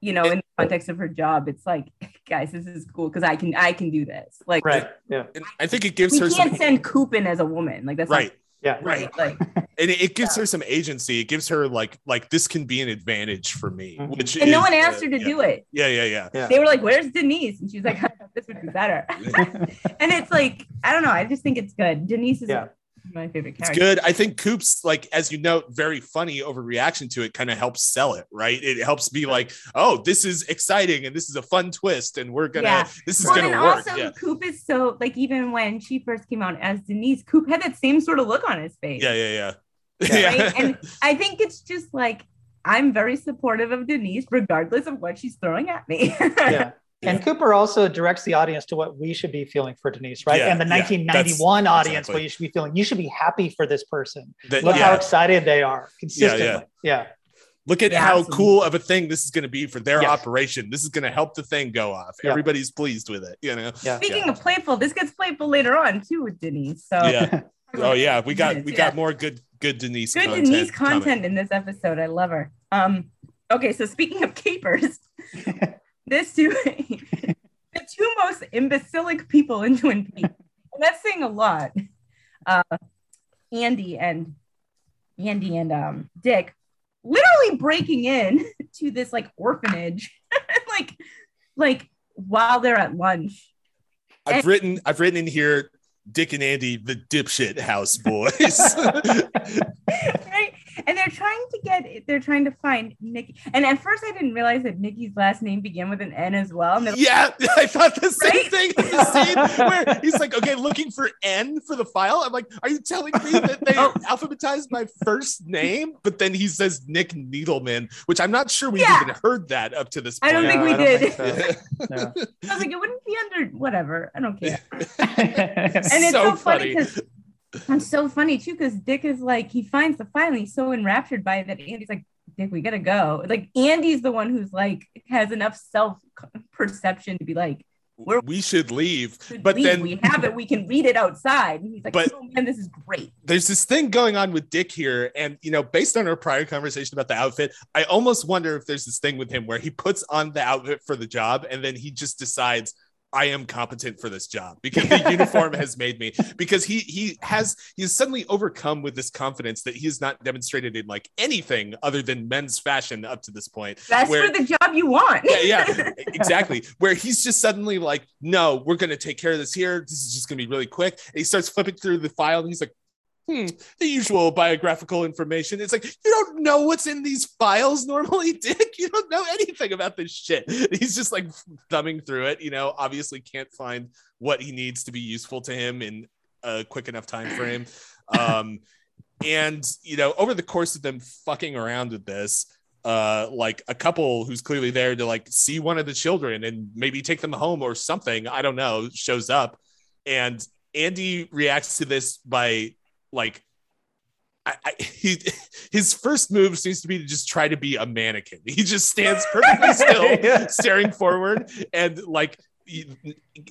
you know, in the context of her job, it's like, guys, this is cool because I can I can do this. Like, Right. Yeah. And I think it gives we her can't some send Coop in as a woman. Like that's not right, Yeah. right, Like, and it, it gives her some agency. It gives her like like this can be an advantage for me, Mhm. which and no one asked uh, her to yeah. do it. Yeah, yeah, yeah. Yeah. They were like, "Where's Denise?" And she's like, "This would be better." and it's like, I don't know. I just think it's good. Denise is Yeah. My favorite It's good. I think Coop's like, as you note, very funny overreaction to it kind of helps sell it, right? It helps be like, oh, this is exciting and this is a fun twist, and we're gonna Yeah. this is Well, gonna work. and work. also yeah. Coop is so like even when she first came out as Denise, Coop had that same sort of look on his face. yeah, yeah, yeah. Yeah. Right? and I think it's just like I'm very supportive of Denise, regardless of what she's throwing at me. yeah. And Cooper also directs the audience to what we should be feeling for Denise, right? Yeah, and the yeah, 1991 audience, exactly. what you should be feeling. You should be happy for this person. That- Look yeah. how excited they are consistently. Yeah. Look at Yeah, how absolutely. cool of a thing this is going to be for their Yes. operation. This is going to help the thing go off. Yeah. Everybody's pleased with it, you know. Yeah. Speaking of playful, this gets playful later on too with Denise. So Yeah. Oh yeah, we got we Yeah. got more good good Denise good content Denise coming. content in this episode. I love her. Um, okay, so speaking of capers, this two the two most imbecilic people in Twin Peaks, and that's saying a lot. Uh, Andy and Andy and um Dick literally breaking in to this like orphanage, like like while they're at lunch. I've written I've written in here Dick and Andy, the dipshit house boys. right? And they're trying to get, they're trying to find Nicky. And at first, I didn't realize that Nicky's last name began with an N as well. And they're yeah, I thought the same Right? thing the scene where he's like, okay, looking for N for the file. I'm like, are you telling me that they Oh. alphabetized my first name? But then he says Nick Needleman, which I'm not sure we've Yeah. even heard that up to this point. I don't think we I did. think so. No. I was like, it wouldn't be under whatever. I don't care. And it's so, so funny funny. because it's so funny too, because Dick is like, he finds the file and he's so enraptured by it that Andy's like, Dick, we gotta go. Like, Andy's the one who's like, has enough self perception to be like, We're- we should leave. "Should But leave. then we have it, we can read it outside. And he's like, But- oh man, this is great. there's this thing going on with Dick here, and you know, based on our prior conversation about the outfit, I almost wonder if there's this thing with him where he puts on the outfit for the job, and then he just decides. I am competent for this job because the uniform has made me because he he has he's suddenly overcome with this confidence that he has not demonstrated in like anything other than men's fashion up to this point. That's where- for the job you want. yeah, yeah, exactly. Where he's just suddenly like, no, we're gonna take care of this here. This is just gonna be really quick. And he starts flipping through the file and he's like, hmm, the usual biographical information. It's like, you don't know what's in these files normally, Dick. You don't know anything about this shit. He's just like thumbing through it, you know, obviously can't find what he needs to be useful to him in a quick enough time frame. Um, and you know, over the course of them fucking around with this, uh like a couple who's clearly there to like see one of the children and maybe take them home or something i don't know shows up and andy reacts to this by like I, I, he, his first move seems to be to just try to be a mannequin. He just stands perfectly still, Yeah. staring forward, and like he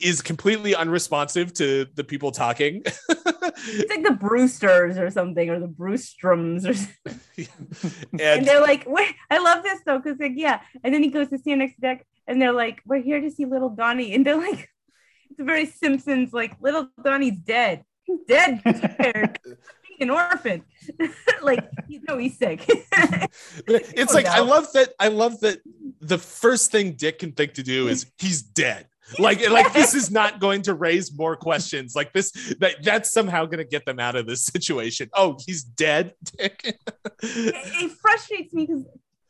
is completely unresponsive to the people talking. It's like the Brewsters or something, or the Brewstroms or something. And and they're like, wait, I love this though, because like, yeah. And then he goes to stand next to deck, and they're like, we're here to see little Donnie. And they're like, it's a very Simpsons, like, little Donnie's dead. He's dead. Scared. Being an orphan. like, you know, he's sick. it's Oh, like I love that. I love that the first thing Dick can think to do is he's dead. Like, like this is not going to raise more questions. Like this, that that's somehow going to get them out of this situation. Oh, he's dead, Dick. it, it frustrates me because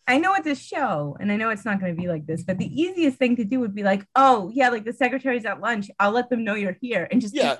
I know it's a show and I know it's not going to be like this, but the easiest thing to do would be like, oh, yeah, like the secretary's at lunch. I'll let them know you're here and just yeah,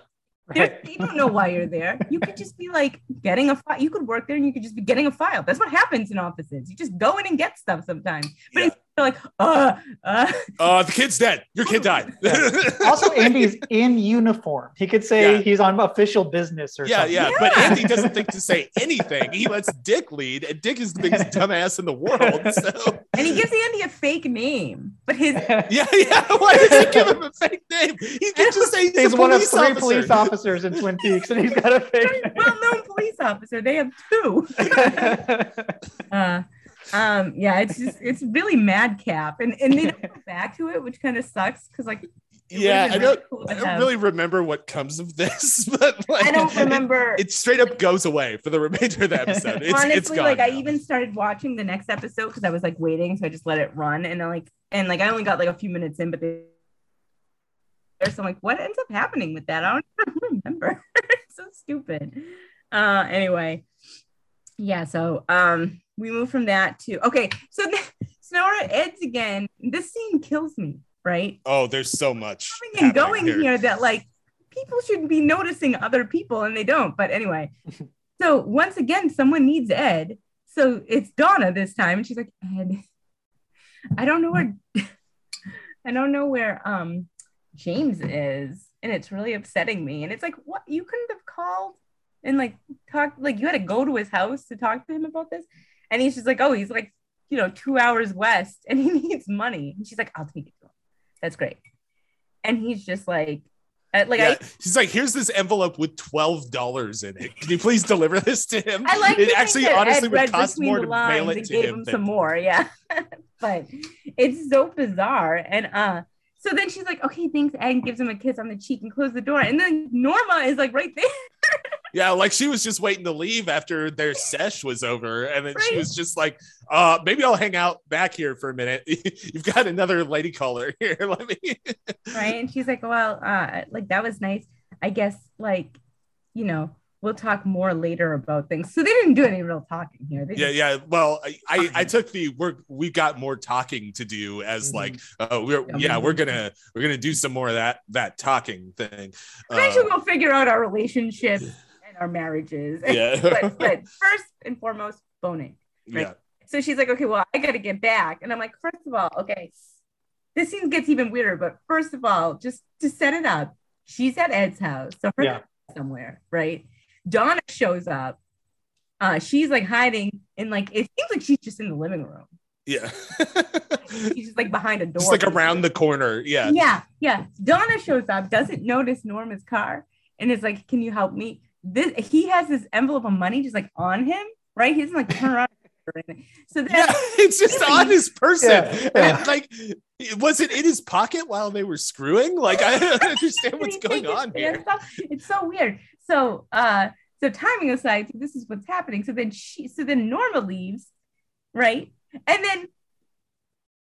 They're- you don't know why you're there. You could just be like getting a file. You could work there and you could just be getting a file. That's what happens in offices. You just go in and get stuff sometimes. But Yeah. It's like, uh, uh, uh, the kid's dead. Your kid died. also, Andy's in uniform. He could say Yeah. he's on official business or Yeah, something. yeah, but Andy doesn't think to say anything. He lets Dick lead, and Dick is the biggest dumbass in the world. So and he gives Andy a fake name, but his yeah, yeah. Why does he give him a fake name? He can just say he's, He's a one of three officer. police officers in Twin Peaks, and he's got a fake. well-known police officer. They have two. Uh, um, yeah, it's just it's really madcap, and and they don't go back to it, which kind of sucks because like Yeah, I don't. really cool I don't really remember what comes of this, but like, I don't remember. It, straight up goes away for the remainder of the episode. It's, honestly it's gone. like i even started watching the next episode because i was like waiting so i just let it run and then like and like i only got like a few minutes in but they so i'm like what ends up happening with that i don't even remember it's so stupid uh anyway yeah so um we move from that to okay so then Sonora eds again this scene kills me right Oh, there's so much coming and going here. that like people should be noticing other people and they don't. But anyway, so once again, someone needs Ed. So it's Donna this time, and she's like, Ed, I don't know where I don't know where um James is, and it's really upsetting me. And it's like, what you couldn't have called and like talked like you had to go to his house to talk to him about this. And he's just like, oh, he's like, you know, two hours west and he needs money. And she's like, I'll take it to him. That's great. And he's just like, uh, like yeah, I, he's like, here's this envelope with twelve dollars in it. Can you please deliver this to him? I like. it actually honestly Ed would cost more to mail it to gave him. him than- some more. Yeah, but it's so bizarre. And uh, so then she's like, "Okay, thanks," Ed, and gives him a kiss on the cheek and closes the door. And then Norma is like right there. Yeah, like she was just waiting to leave after their sesh was over, and then she was just like, "Uh, maybe I'll hang out back here for a minute. You've got another lady caller here. Let me." right? And she's like, "Well, uh, like that was nice. I guess, like, you know." We'll talk more later about things. So they didn't do any real talking here. They Yeah, just- yeah. Well, I, I, I took the work, we're we got more talking to do as Mhm. like, oh, we're yeah, we're gonna we're gonna do some more of that that talking thing. Eventually, Uh, we'll figure out our relationships and our marriages. yeah, but, but first and foremost, boning. yeah. So she's like, okay, well, I got to get back. And I'm like, first of all, okay, this scene gets even weirder. But first of all, just to set it up, she's at Ed's house. So her Yeah. somewhere, right? Donna shows up. Uh, she's like hiding in like, it seems like she's just in the living room. Yeah. She's just like behind a door. Just like around the corner. Yeah. Yeah, yeah. Donna shows up, doesn't notice Norma's car, and is like, "Can you help me?" This he has this envelope of money just like on him, right? He's like turn around. So then, Yeah, it's just on his person. Yeah, yeah. And, like, was it in his pocket while they were screwing? Like, I don't understand what's going on here. pants off? It's so weird. So, uh, so timing aside, this is what's happening. So then she, so then Norma leaves, right? And then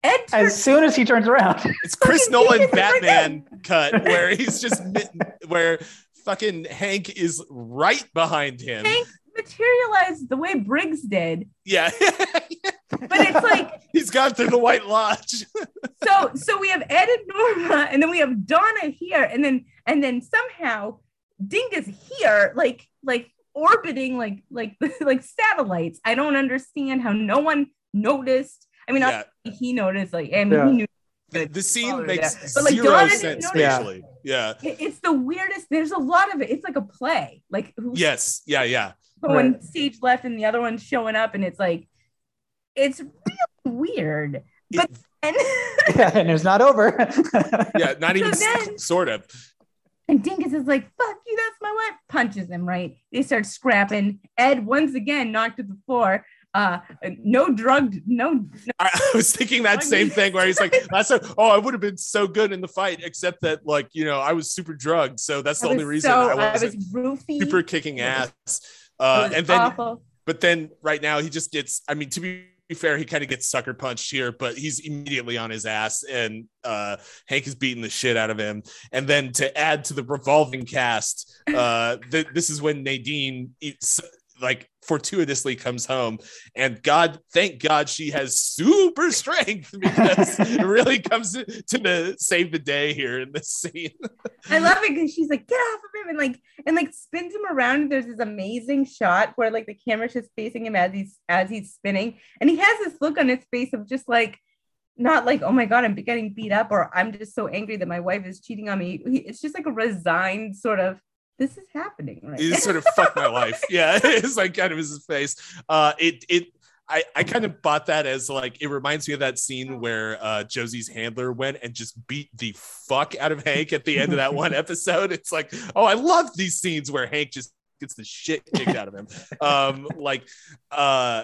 Ed turns As soon as he turns around, It's Chris Nolan Batman cut where he's just mitten- where fucking Hank is right behind him. Hank materialized the way Briggs did, Yeah. but it's like he's gone through the White Lodge. so so we have Ed and Norma, and then we have Donna here, and then and then somehow Dingus here, like like orbiting like like like satellites. I don't understand how no one noticed. I mean, yeah. he noticed. Like I mean, Yeah. he knew. The, the scene makes that. But, like, zero Donna didn't sense notice. Yeah. Yeah. It- It's the weirdest. There's a lot of it. It's like a play. Like who, Yes. Yeah. Yeah. going Right. stage left and the other one's showing up, and it's like, it's really weird. But and, yeah, and it's not over. yeah, not even So then- sort of. And Dinkus is like, "Fuck you, that's my wife." Punches him right. They start scrapping. Ed once again knocked to the floor. Uh, no drugged, no, no I, was thinking that same thing where he's like, last time, oh, I would have been so good in the fight, except that like, you know, I was super drugged. So that's the only reason so- I was roofy. super kicking ass. Uh, and then, awful. but then right now he just gets, I mean, to be fair, he kind of gets sucker punched here, but he's immediately on his ass and uh, Hank is beating the shit out of him. And then to add to the revolving cast, uh, th- this is when Nadine like fortuitously comes home and god thank god she has super strength because it really comes to, to the save the day here in this scene I love it because she's like, get off of him, and like, and like spins him around. There's this amazing shot where like the camera's just facing him as he's as he's spinning, and he has this look on his face of just like, not like, oh my god, I'm getting beat up, or I'm just so angry that my wife is cheating on me. It's just like a resigned sort of, this is happening, right? just sort of fucked my life. Yeah, it's like kind of his face. Uh, it it. I, I kind of bought that as like it reminds me of that scene where uh, Josie's handler went and just beat the fuck out of Hank at the end of that one episode. It's like, oh, I love these scenes where Hank just gets the shit kicked out of him. Um, like, uh,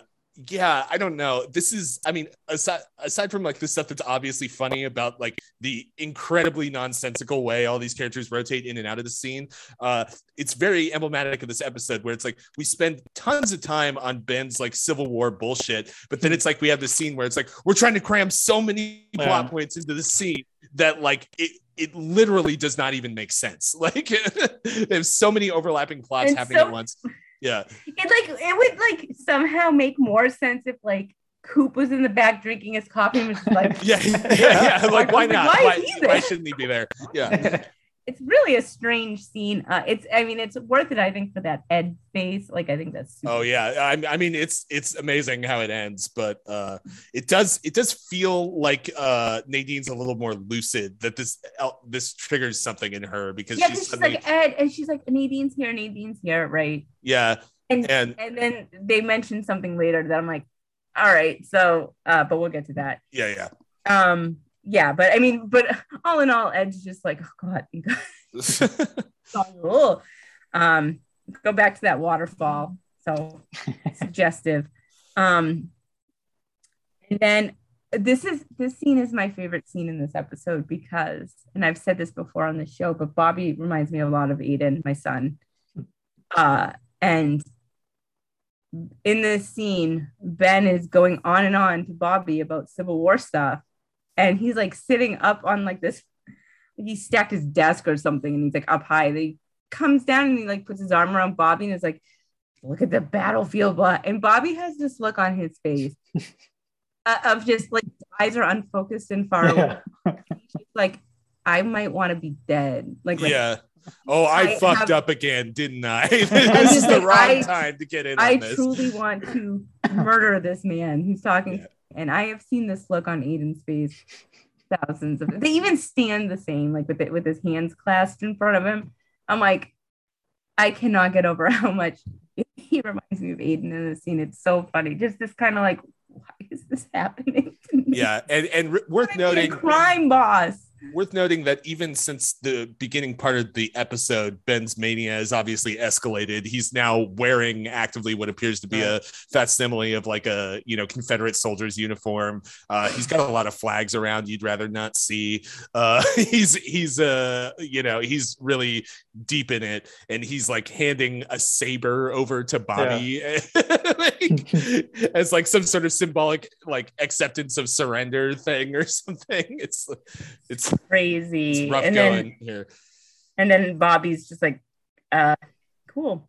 yeah, I don't know. This is, I mean, aside aside from like the stuff that's obviously funny about like the incredibly nonsensical way all these characters rotate in and out of the scene, uh, it's very emblematic of this episode where it's like we spend tons of time on Ben's like Civil War bullshit, but then it's like we have this scene where it's like we're trying to cram so many Yeah. plot points into the scene that like it it literally does not even make sense. Like there's so many overlapping plots And happening so- at once. Yeah. it like it would like somehow make more sense if like Coop was in the back drinking his coffee and was just like, Yeah, yeah, yeah. Like, why Like, not? why Why, why shouldn't he be there? Yeah. it's really a strange scene. Uh, it's I mean it's worth it I think for that Ed face. Like I think that's Oh yeah. I, I mean, it's it's amazing how it ends, but uh, it does it does feel like uh, Nadine's a little more lucid that this el- this triggers something in her because yeah, she's, she's suddenly, like Ed, and she's like Nadine's here, Nadine's here, right? yeah, And and and then they mention something later that I'm like, all right, so uh, but we'll get to that. yeah, yeah. Um, yeah, but I mean, but all in all, Ed's just like, oh god, you guys, oh. um, go back to that waterfall. So suggestive. Um, and then this is this scene is my favorite scene in this episode because, and I've said this before on the show, but Bobby reminds me a lot of Aiden, my son. Uh, and in this scene, Ben is going on and on to Bobby about Civil War stuff, and he's like sitting up on like this. He stacked his desk or something, and he's like up high. They comes down and he like puts his arm around Bobby and is like, "Look at the battlefield." blah." And Bobby has this look on his face uh, of just like eyes are unfocused and far away. Yeah. He's like, I might want to be dead. Like, like, yeah. Oh, I, I fucked have- up again, didn't I? this just is the like, wrong I- time to get in I on this. truly want to murder this man who's talking. Yeah. And I have seen this look on Aiden's face thousands of. They even stand the same, like with it with his hands clasped in front of him. I'm like, I cannot get over how much he reminds me of Aiden in this scene. It's so funny. Just this kind of like, why is this happening? to me? yeah, and and r- worth I wanna be a noting, crime boss. Worth noting that even since the beginning part of the episode, Ben's mania has obviously escalated. He's now wearing actively what appears to be a facsimile of like a you know Confederate soldier's uniform. Uh, he's got a lot of flags around you'd rather not see. Uh, he's he's uh you know he's really deep in it, and he's like handing a saber over to Bobby like, as like some sort of symbolic like acceptance of surrender thing or something. It's it's Crazy. it's rough and going then here. and then Bobby's just like, uh, cool.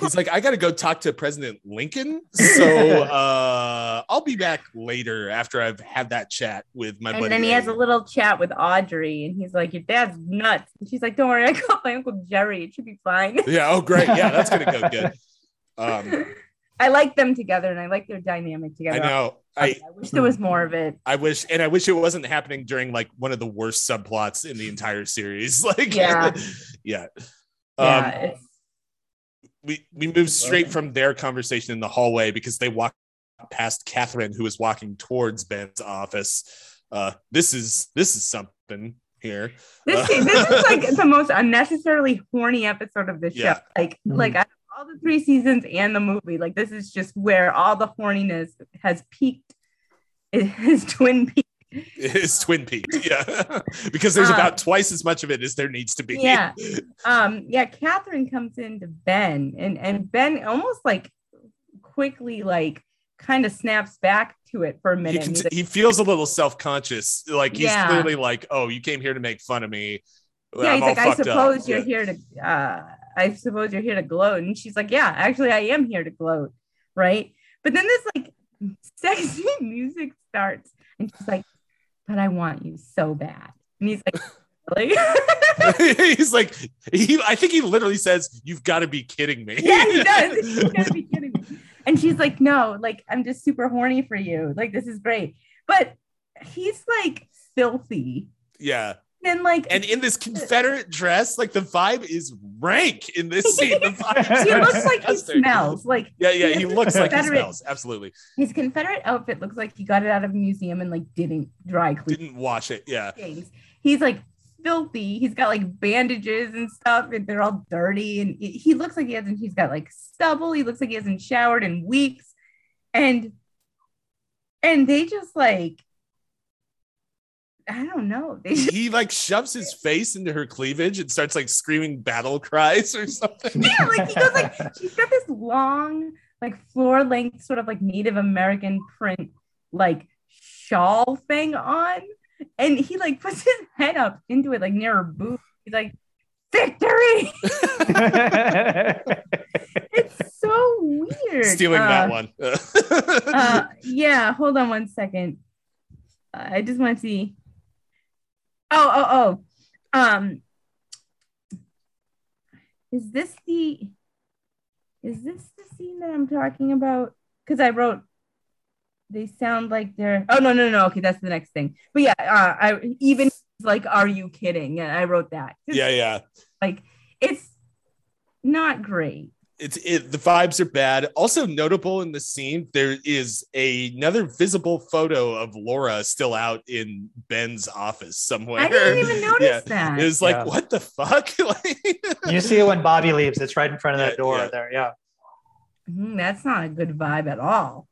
He's like, I got to go talk to President Lincoln. So uh, I'll be back later after I've had that chat with my and buddy. then he has a little chat with Audrey, and he's like, "Your dad's nuts." And she's like, "Don't worry, I got my uncle Jerry. It should be fine." Yeah. Oh, great. Yeah, that's gonna go good. Um, I like them together, and I like their dynamic together. I know. I I wish there was more of it. I wish, and I wish it wasn't happening during like one of the worst subplots in the entire series. Like, Yeah. yeah. Yeah, Um, we we move straight from their conversation in the hallway because they walk past Catherine, who is walking towards Ben's office. Uh, this is this is something here. This, Uh, this is like the most unnecessarily horny episode of the show. Yeah. Like, Mhm. like out of all the three seasons and the movie, like this is just where all the horniness has peaked. It is Twin Peaks. It's Twin Peaks, yeah, because there's Uh, about twice as much of it as there needs to be. Yeah. Um, yeah, Catherine comes into Ben and and Ben almost like quickly like kind of snaps back to it for a he, minute. can t- he feels a little self-conscious, like he's Yeah. clearly like, "Oh, you came here to make fun of me." Yeah, I'm he's like, I fucked up." suppose you're Yeah. here to uh I suppose you're here to gloat. And she's like, Yeah, actually I am here to gloat, right? But then this like sexy music starts and she's like, But I want you so bad. And he's like, Really? he's like, he. I think he literally says, "You've got to be kidding me." yeah, he does. He's gotta be kidding me. And she's like, no, like I'm just super horny for you. Like this is great. But he's like filthy. yeah. And like And in this Confederate dress, like the vibe is rank in this scene. The vibe he looks like he smells. Like Yeah, yeah, he looks like he smells. Absolutely. his Confederate outfit looks like he got it out of a museum and like didn't dry clean Didn't wash it. Yeah. things. He's like filthy. He's got like bandages and stuff, and they're all dirty. And he looks like he hasn't. He's got like stubble. He looks like he hasn't showered in weeks, and and they just like I don't know. They just, He like shoves his face into her cleavage and starts like screaming battle cries or something. yeah, like he goes like she's got this long like floor length sort of like Native American print like shawl thing on, and he like puts his head up into it like near her boob. He's like victory. it's so weird. Stealing Uh, that one. uh, yeah, hold on one second. I just want to see. Oh, oh, oh. Um, is this the? Is this the scene that I'm talking about? Because I wrote. They sound like they're. Oh no, no, no. Okay, that's the next thing. But yeah, uh, I even like, are you kidding? And I wrote that. yeah, yeah. Like, it's not great. It's it, the vibes are bad. Also notable in the scene, there is a, another visible photo of Laura still out in Ben's office somewhere. I didn't even notice Yeah. that. It was like, Yeah. what the fuck? You see it when Bobby leaves. It's right in front of that Yeah, door yeah. there. Yeah. Mm, that's not a good vibe at all.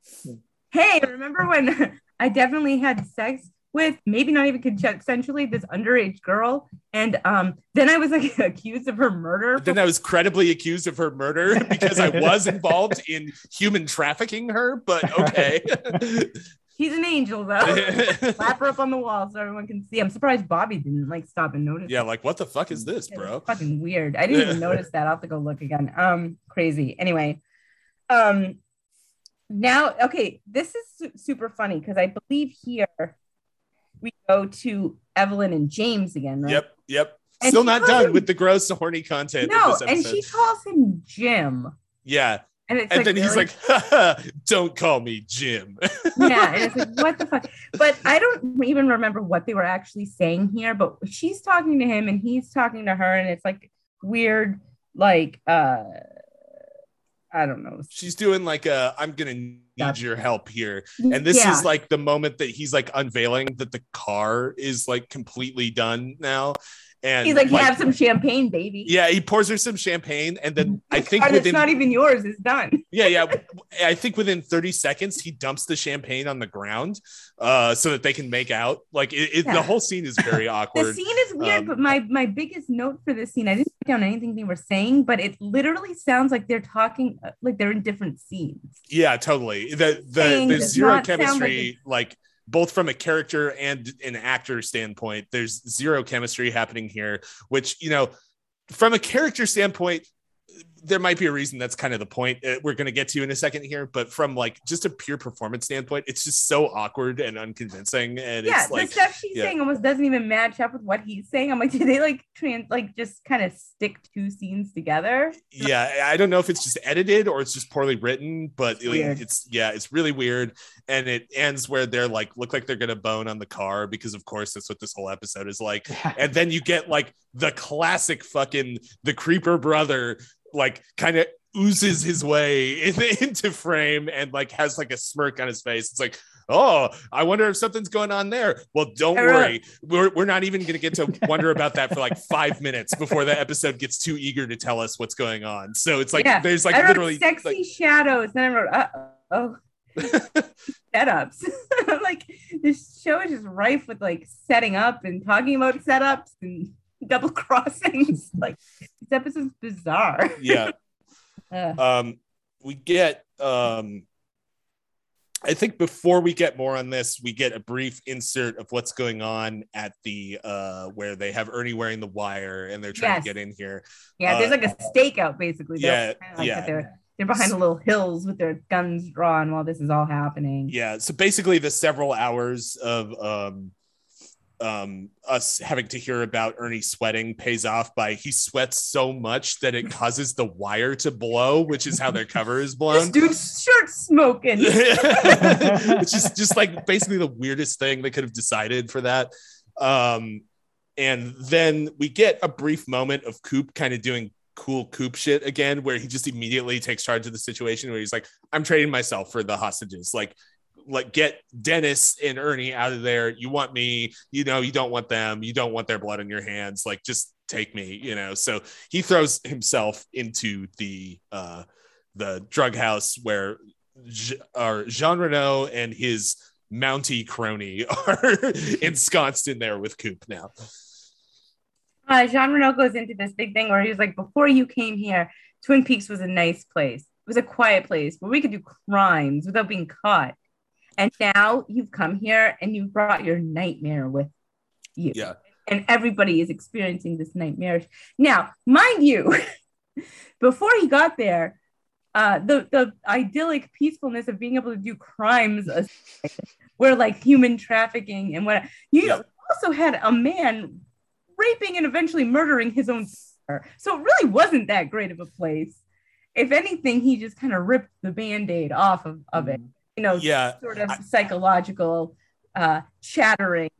Hey, remember when I definitely had sex with maybe not even consensually this underage girl, and um, then I was like accused of her murder. then I was credibly accused of her murder because I was involved in human trafficking her, but okay. he's an angel though. Slap her up on the wall so everyone can see. I'm surprised Bobby didn't like stop and notice. yeah, like what the fuck is this, bro? fucking weird. I didn't even notice that. I'll have to go look again. Um, crazy. Anyway, um, now okay, this is su- super funny because I believe here we go to Evelyn and James again, right? Yep, yep. And Still not done him- with the gross horny content No, and she calls him Jim, yeah. and it's And like, then he's really? like, don't call me Jim. yeah, and it's like, what the fuck? But I don't even remember what they were actually saying here. But she's talking to him and he's talking to her, and it's like weird, like uh I don't know. She's doing like a I'm gonna need Gotcha. your help here. And this Yeah. is like the moment that he's like unveiling that the car is like completely done now. And He's like, have some champagne, baby. yeah, he pours her some champagne, and then I think and it's within not even yours, it's done. yeah, yeah, I think within 30 seconds he dumps the champagne on the ground, uh, so that they can make out. Like it, it, Yeah. the whole scene is very awkward. The scene is weird, Um, but my my biggest note for this scene, I didn't write down anything they were saying, but it literally sounds like they're talking like they're in different scenes. Yeah, totally. The the the zero sound like chemistry, like, both from a character and an actor standpoint, there's zero chemistry happening here. Which you know, from a character standpoint, there might be a reason that's kind of the point uh, we're going to get to in a second here. But from like just a pure performance standpoint, it's just so awkward and unconvincing, and yeah, it's like the stuff she's yeah. saying almost doesn't even match up with what he's saying. I'm like, do they like trans like just kind of stick two scenes together? yeah i don't know if it's just edited or it's just poorly written but like, it's yeah it's really weird and it ends where they're like look like they're gonna bone on the car because of course that's what this whole episode is like and then you get like the classic fucking the creeper brother like kind of oozes his way in, into frame and like has like a smirk on his face. It's like, oh, I wonder if something's going on there. Well, don't worry. We're, we're not even going to get to wonder about that for like five minutes before the episode gets too eager to tell us what's going on. So it's like, Yeah. there's like literally sexy like, shadows. Then I wrote, uh oh, setups. like this show is just rife with like setting up and talking about setups and double crossings. like this episode's bizarre. yeah. Uh, um we get um I think before we get more on this, we get a brief insert of what's going on at the uh where they have Ernie wearing the wire and they're trying Yes. to get in here. yeah, there's uh, like a stakeout basically. Yeah, kinda like yeah. They're, they're behind the little hills with their guns drawn while this is all happening. Yeah, so basically the several hours of um um us having to hear about Ernie sweating pays off by he sweats so much that it causes the wire to blow, which is how their cover is This blown. dude's shirt smoking. which is just like basically the weirdest thing they could have decided for that. Um, and then we get a brief moment of Coop kind of doing cool Coop shit again, where he just immediately takes charge of the situation where he's like, I'm trading myself for the hostages. Like, like get Dennis and Ernie out of there. You want me, you know, you don't want them, you don't want their blood on your hands. Like, just take me, you know. So he throws himself into the uh the drug house where or Jean Renault and his Mountie crony are ensconced in there with Coop now. uh, Jean Renault goes into this big thing where he was like, before you came here, Twin Peaks was a nice place. It was a quiet place where we could do crimes without being caught. And now you've come here and you've brought your nightmare with you. Yeah. And everybody is experiencing this nightmare. Now, mind you, before he got there, uh, the, the idyllic peacefulness of being able to do crimes where like human trafficking and what you Yeah. also had a man raping and eventually murdering his own sister. So it really wasn't that great of a place. If anything, he just kind of ripped the band-aid off of, of it. You know, Yeah. sort of I- psychological uh chattering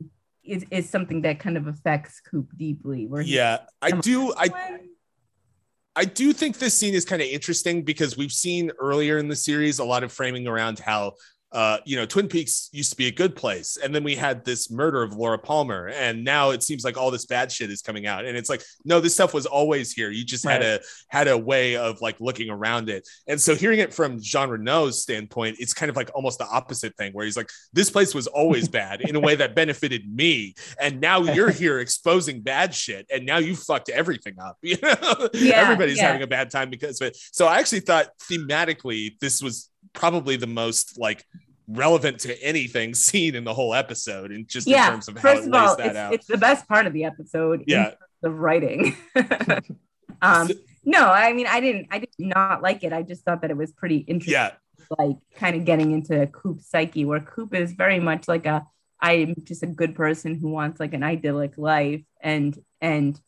is, is something that kind of affects Coop deeply. Where he- Yeah. I do I I do think this scene is kind of interesting because we've seen earlier in the series a lot of framing around how uh, you know, Twin Peaks used to be a good place, and then we had this murder of Laura Palmer, and now it seems like all this bad shit is coming out, and it's like, no, this stuff was always here. You just had a had a way of like looking around it, and so hearing it from Jean Renault's standpoint, it's kind of like almost the opposite thing, where he's like, this place was always bad in a way that benefited me, and now you're here exposing bad shit, and now you fucked everything up. You know, Yeah, everybody's yeah. having a bad time because of it. So I actually thought thematically this was probably the most like relevant to anything seen in the whole episode, and just in yeah. terms of how First it of lays all, that it's, out. it's the best part of the episode. in Yeah. the writing. um, no, I mean, I didn't, I did not like it. I just thought that it was pretty interesting. yeah, like kind of getting into Coop's psyche, where Coop is very much like a I'm just a good person who wants like an idyllic life, and and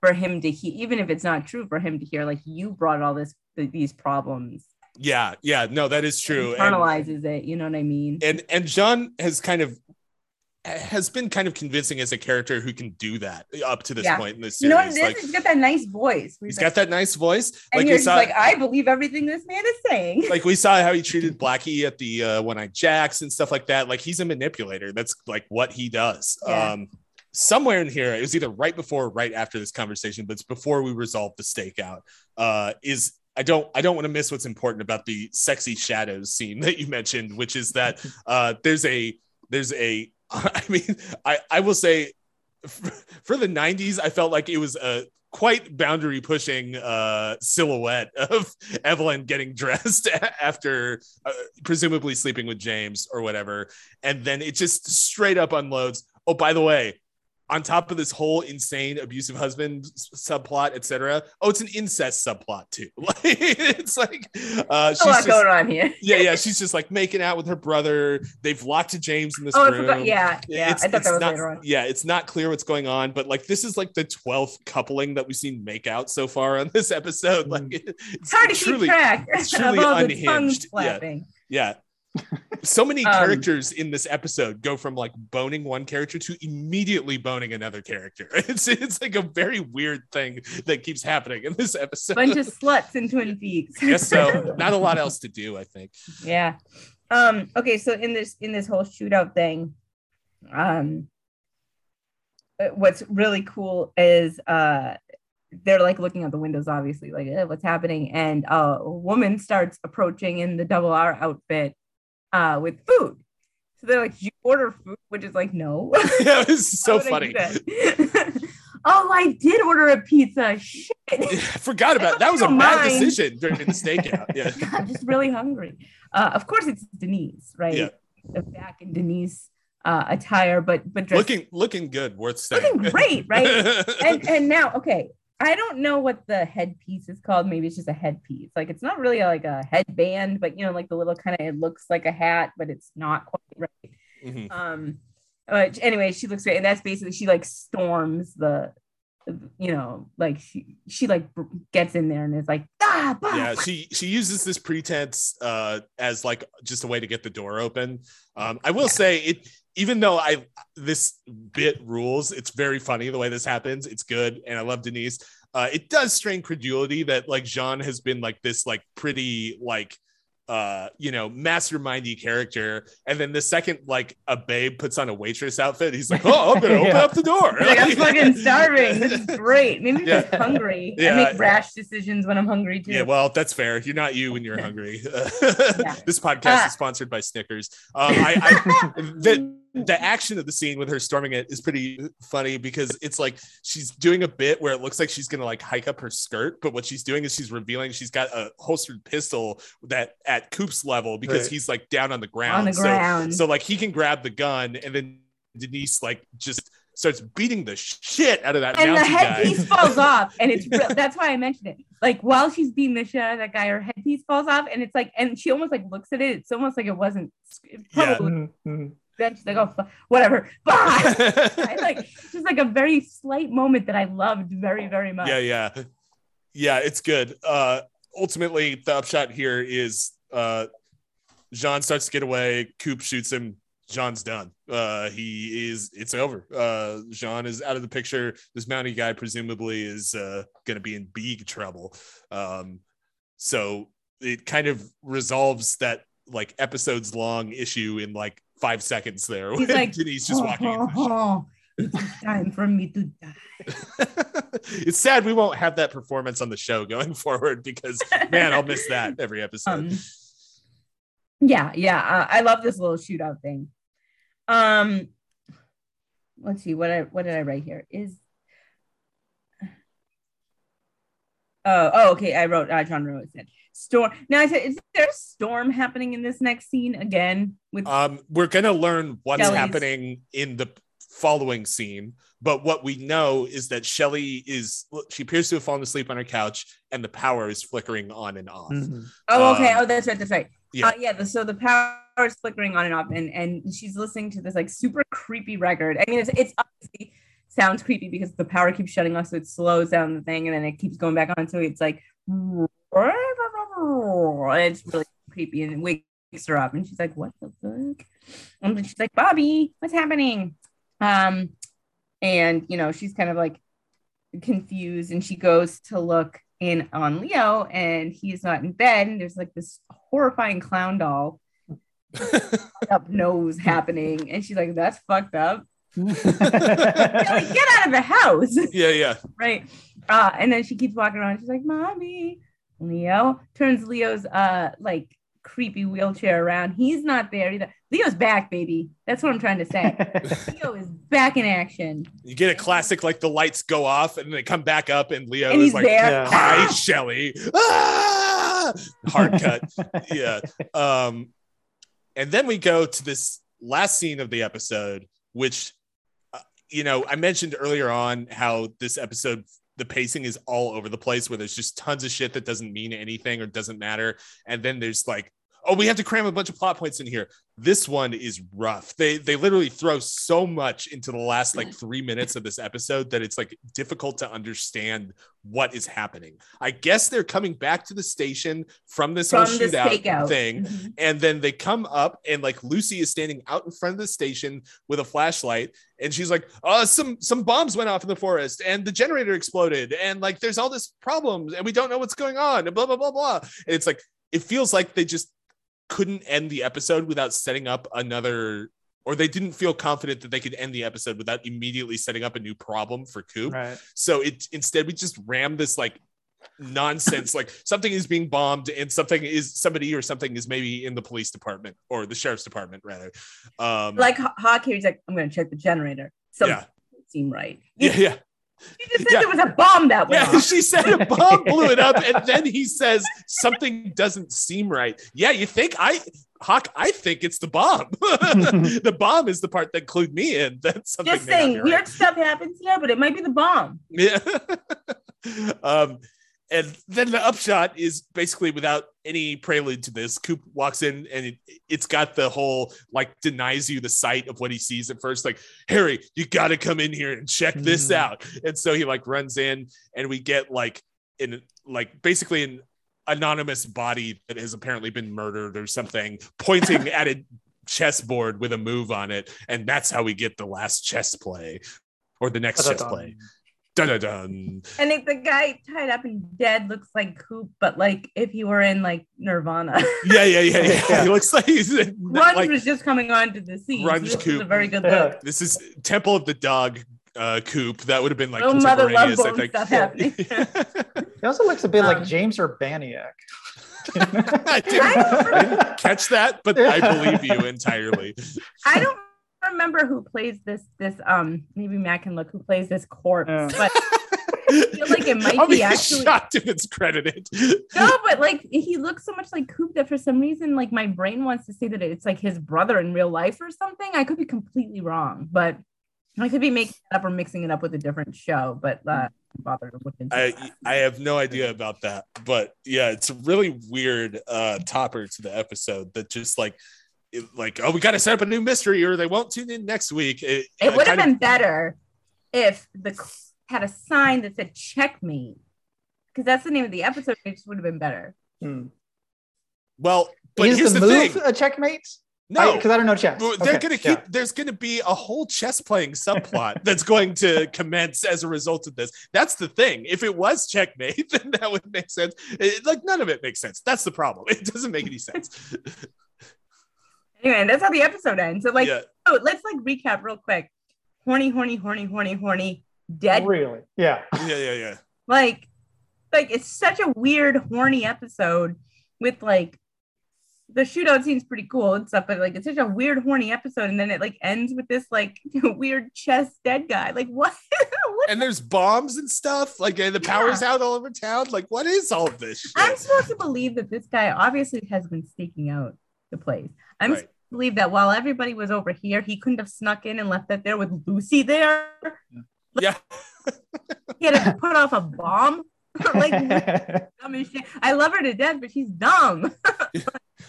for him to hear, even if it's not true, for him to hear like you brought all this th- these problems, yeah, yeah. No, that is true. And- it. You know what I mean? and and John has kind of has been kind of convincing as a character who can do that up to this Yeah. point in this series. you know what it is? like he's got that nice voice. he's like- got that nice voice. and Like you're we saw, like, I believe everything this man is saying. like we saw how he treated Blackie at the uh, One Eyed Jacks and stuff like that. Like he's a manipulator. That's like what he does. Yeah. Um, somewhere in here, it was either right before or right after this conversation, but it's before we resolve the stakeout. Uh, is I don't I don't want to miss what's important about the sexy shadows scene that you mentioned, which is that uh, there's a there's a I mean I I will say f- for the 90s I felt like it was a quite boundary pushing uh silhouette of Evelyn getting dressed after uh, presumably sleeping with James or whatever. And then it just straight up unloads. Oh by the way on top of this whole insane abusive husband subplot etc oh it's an incest subplot too like it's like uh she's a lot just, going on here. yeah yeah she's just like making out with her brother they've locked James in this Oh, room forgot. Yeah, yeah. it's, I thought that was not, later on. Yeah, it's not clear what's going on, but like this is like the 12th coupling that we've seen make out so far on this episode. Like it's It's hard to truly, keep track it's truly all the tongue unhinged. Yeah. yeah. So many Um, characters in this episode go from like boning one character to immediately boning another character. It's it's like a very weird thing that keeps happening in this episode. Bunch of sluts in Twin Peaks. Guess so. Not a lot else to do, I think. yeah. Um, okay, so in this in this whole shootout thing, um uh, what's really cool is uh they're like looking out the windows, obviously, like eh, what's happening, and uh, a woman starts approaching in the double R outfit uh with food. So they're like, "You order food," which is like, "No." yeah, it was so I funny. oh, I did order a pizza. Shit. I forgot about that was a Don't bad decision during the stakeout. Yeah. I'm just really hungry. Uh, of course, it's Denise, right? Yeah. The back in Denise uh, attire, but but dressed looking looking good, worth saying. looking great, right? and and now, okay, I don't know what the headpiece is called. Maybe it's just a headpiece. Like it's not really like a headband, but you know, like the little kind of it looks like a hat, but it's not quite right. Mhm. Um, but anyway, she looks great, and that's basically she like storms the, you know, like she she like gets in there and is like ah, bah, yeah she she uses this pretense uh as like just a way to get the door open. Um i will say it even though i this bit rules it's very funny the way this happens. It's good and i love denise. Uh it does strain credulity that like jean has been like this like pretty like uh you know mastermindy character and then the second like a babe puts on a waitress outfit he's like oh i'm gonna open Yeah. up the door Like, I'm fucking starving. This is great. Maybe I'm Yeah. just hungry. Yeah. I make rash decisions when I'm hungry too. Yeah, well, that's fair. You're not you when you're hungry. this podcast Uh, is sponsored by Snickers. Um, I, I the the mm-hmm. action of the scene with her storming it is pretty funny because it's like she's doing a bit where it looks like she's gonna like hike up her skirt, but what she's doing is she's revealing she's got a holstered pistol that at Coop's level because Right. he's like down on the ground. on the So- ground. So, like he can grab the gun and then Denise like just starts beating the shit out of that and the mountain guy. headpiece falls off, and it's real. That's why I mentioned it. Like while she's beating the shit out of that guy, her headpiece falls off, and it's like, and she almost like looks at it. It's almost like it wasn't. It Yeah. Mm-hmm. Then she's like, oh, fu- whatever. Bye. Like just like a very slight moment that I loved very, very much. yeah yeah yeah it's good uh ultimately the upshot here is uh jean starts to get away coop shoots him jean's done uh he is it's over uh jean is out of the picture this mountie guy presumably is uh gonna be in big trouble um so it kind of resolves that like episodes long issue in like five seconds there He's like, Denise just walking oh, it's time for me to die. it's sad we won't have that performance on the show going forward because man i'll miss that every episode Um, yeah, yeah. Uh, I love this little shootout thing. Um, let's see what I what did I write here? Is oh oh okay. I wrote uh, John Rose said storm. Now I said, is there a storm happening in this next scene again? With um we're gonna learn what's Shelly's- happening in the following scene but what we know is that shelly is she appears to have fallen asleep on her couch and the power is flickering on and off Mhm. oh okay. um, oh, that's right. That's right. yeah. Uh, yeah. The, so the power is flickering on and off, and and she's listening to this like super creepy record. I mean, it's it's obviously sounds creepy because the power keeps shutting off, so it slows down the thing, and then it keeps going back on. So it's like it's really creepy, and wakes her up, and she's like, "What the fuck?" And she's like, "Bobby, what's happening?" Um, and you know, she's kind of like confused, and she goes to look in on Leo, and he's not in bed, and there's like this horrifying clown doll up nose happening, and she's like, "That's fucked up." Like, Get out of the house, yeah yeah right? Uh, and then she keeps walking around. She's like, "Mommy." Leo turns Leo's uh like creepy wheelchair around. He's not there either. Leo's back, baby. That's what I'm trying to say. Leo is back in action, you get a classic like the lights go off and they come back up and leo and is he's like there. Yeah. hi shelly ah! hard cut yeah um and then we go to this last scene of the episode which uh, you know i mentioned earlier on how this episode the pacing is all over the place where there's just tons of shit that doesn't mean anything or doesn't matter. And then there's like oh, we have to cram a bunch of plot points in here. This one is rough. They they literally throw so much into the last like three minutes of this episode that it's like difficult to understand what is happening. I guess they're coming back to the station from this From whole shootout thing, Mhm. and then they come up and like Lucy is standing out in front of the station with a flashlight, and she's like, "Uh, some some bombs went off in the forest, and the generator exploded, and like there's all this problems, and we don't know what's going on, and blah blah blah blah." And it's like it feels like they just couldn't end the episode without setting up another or they didn't feel confident that they could end the episode without immediately setting up a new problem for Coop. Right. So it instead we just ram this like nonsense like something is being bombed and something is somebody or something is maybe in the police department or the sheriff's department rather. Um Like Ho- Hawk here, he's like, I'm gonna check the generator. So yeah. doesn't seem right. Yeah, yeah. You just said Yeah. there was a bomb that went Yeah, off. she said a bomb blew it up, and then he says something doesn't seem right. Yeah, you think I Hawk, I think it's the bomb. the bomb is the part that clued me in. That's something Just saying, weird right. stuff happens here, but it might be the bomb. Yeah. um, and then the upshot is basically without any prelude to this, Coop walks in and it, it's got the whole like denies you the sight of what he sees at first. Like, Harry, you got to come in here and check this Mhm. out. And so he like runs in and we get like in like basically an anonymous body that has apparently been murdered or something pointing at a chessboard with a move on it. And that's how we get the last chess play or the next chess play. Dun dun dun. And if the guy tied up and dead looks like Coop, but like if he were in like Nirvana. Yeah, yeah, yeah, yeah. Yeah. He looks like he's Grunge like was just coming onto the scene. Grunge so this is Coop. a very good Yeah. look. this is Temple of the Dog uh coop. That would have been like Little mother love contemporaneous, I bone think. stuff happening. He also looks a bit Um, like James Urbaniak. I didn't, I didn't catch that, but I believe you entirely. I don't remember who plays this this um maybe Matt can look who plays this corpse, Yeah. but I feel like it might I'll be be actually shocked if it's credited. no, but like he looks so much like Coop that for some reason, like my brain wants to say that it's like his brother in real life or something. I could be completely wrong, but I could be making it up or mixing it up with a different show. But uh, bother to look into I that. I have no idea about that, but yeah, it's a really weird uh topper to the episode that just like it- like oh we got to set up a new mystery or they won't tune in next week. It, It would have kind of- been better if the had a sign that said checkmate, because that's the name of the episode. It just would have been better. Hmm. well, but Is here's the the, move thing. a checkmate? No, because I, don't know chess. They're Okay, gonna keep. yeah. There's gonna be a whole chess playing subplot that's going to commence as a result of this. That's the thing. If it was checkmate, then that would make sense. It- like none of it makes sense. That's the problem. It doesn't make any sense. Anyway, that's how the episode ends. So like, yeah, oh, let's like recap real quick. Horny, horny, horny, horny, horny, dead. Really? Yeah. yeah, yeah, yeah. Like, like it's such a weird horny episode with like the shootout seems pretty cool and stuff, but like it's such a weird horny episode, and then it like ends with this like weird chest dead guy. Like what? what? And there's bombs and stuff. Like and the power's out all over town. Like what is all this? Shit? I'm supposed to believe that this guy obviously has been staking out the place. I'm Right. supposed to believe that while everybody was over here, he couldn't have snuck in and left that there with Lucy there. Yeah. He had to put off a bomb. like dumb as shit. I love her to death, but she's dumb.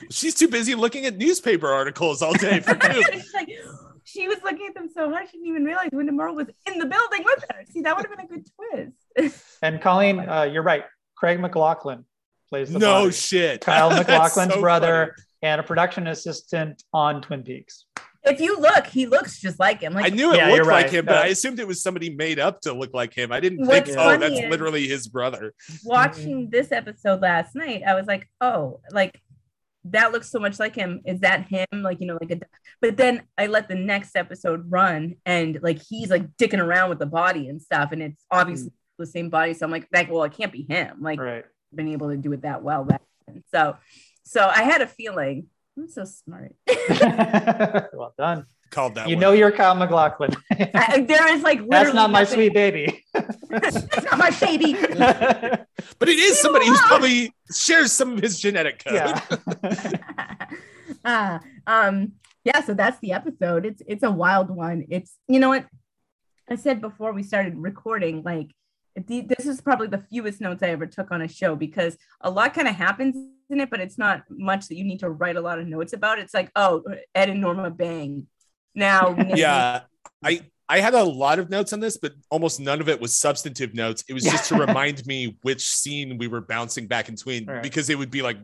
She's too busy looking at newspaper articles all day for Coop. Like, she was looking at them so hard she didn't even realize Windom Earle was in the building with her. See, that would have been a good twist. and Colleen, uh, you're right. Craig MacLachlan plays the no body. shit. Kyle MacLachlan's so brother and a production assistant on Twin Peaks. if you look, he looks just like him. I knew it Yeah, looked you're like him, but Uh, I assumed it was somebody made up to look like him. I didn't What's think, oh, that's literally his brother. watching this episode last night, I was like, oh, like that looks so much like him. Is that him? Like, you know, like a but then I let the next episode run and like he's like dicking around with the body and stuff, and it's obviously the same body. So I'm like, like, well, it can't be him. Like Right. been able to do it that well back then. So so I had a feeling I'm so smart. well done. Called that You one. know you're Kyle MacLachlan. I, there is like literally That's not my sweet baby. That's not my baby. but it is somebody who's probably shares some of his genetic code. yeah. uh, um, yeah, so that's the episode. It's it's a wild one. It's you know what I said before we started recording, like the- this is probably the fewest notes I ever took on a show because a lot kind of happens in it, but it's not much that you need to write a lot of notes about. It's like, oh, Ed and Norma bang. Now, yeah i i had a lot of notes on this but almost none of it was substantive notes. It was just to remind me which scene we were bouncing back in between Right. because it would be like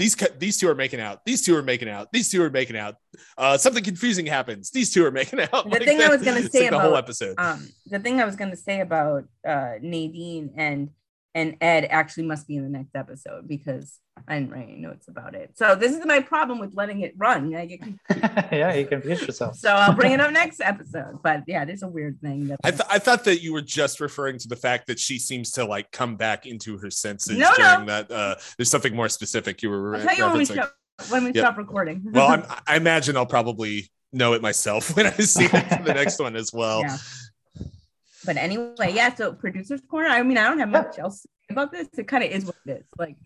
these these two are making out. These two are making out. These two are making out. Uh something confusing happens. These two are making out. The thing I was gonna say like the whole episode. um, the thing I was going to say about uh, Nadine and and Ed actually must be in the next episode because I didn't write any notes about it. So this is my problem with letting it run. I get yeah, you confused yourself. so I'll bring it up next episode. But yeah, there's a weird thing that I, th- I thought that you were just referring to the fact that she seems to like come back into her senses No, no. that. Uh, there's something more specific you were I'll re- tell you when we referencing. stop when we Yeah. stop recording. well, I'm, I imagine I'll probably know it myself when I see it for the next one as well. yeah. But anyway, yeah. So producers corner. I mean, I don't have much else to say about this. It kind of is what it is. Like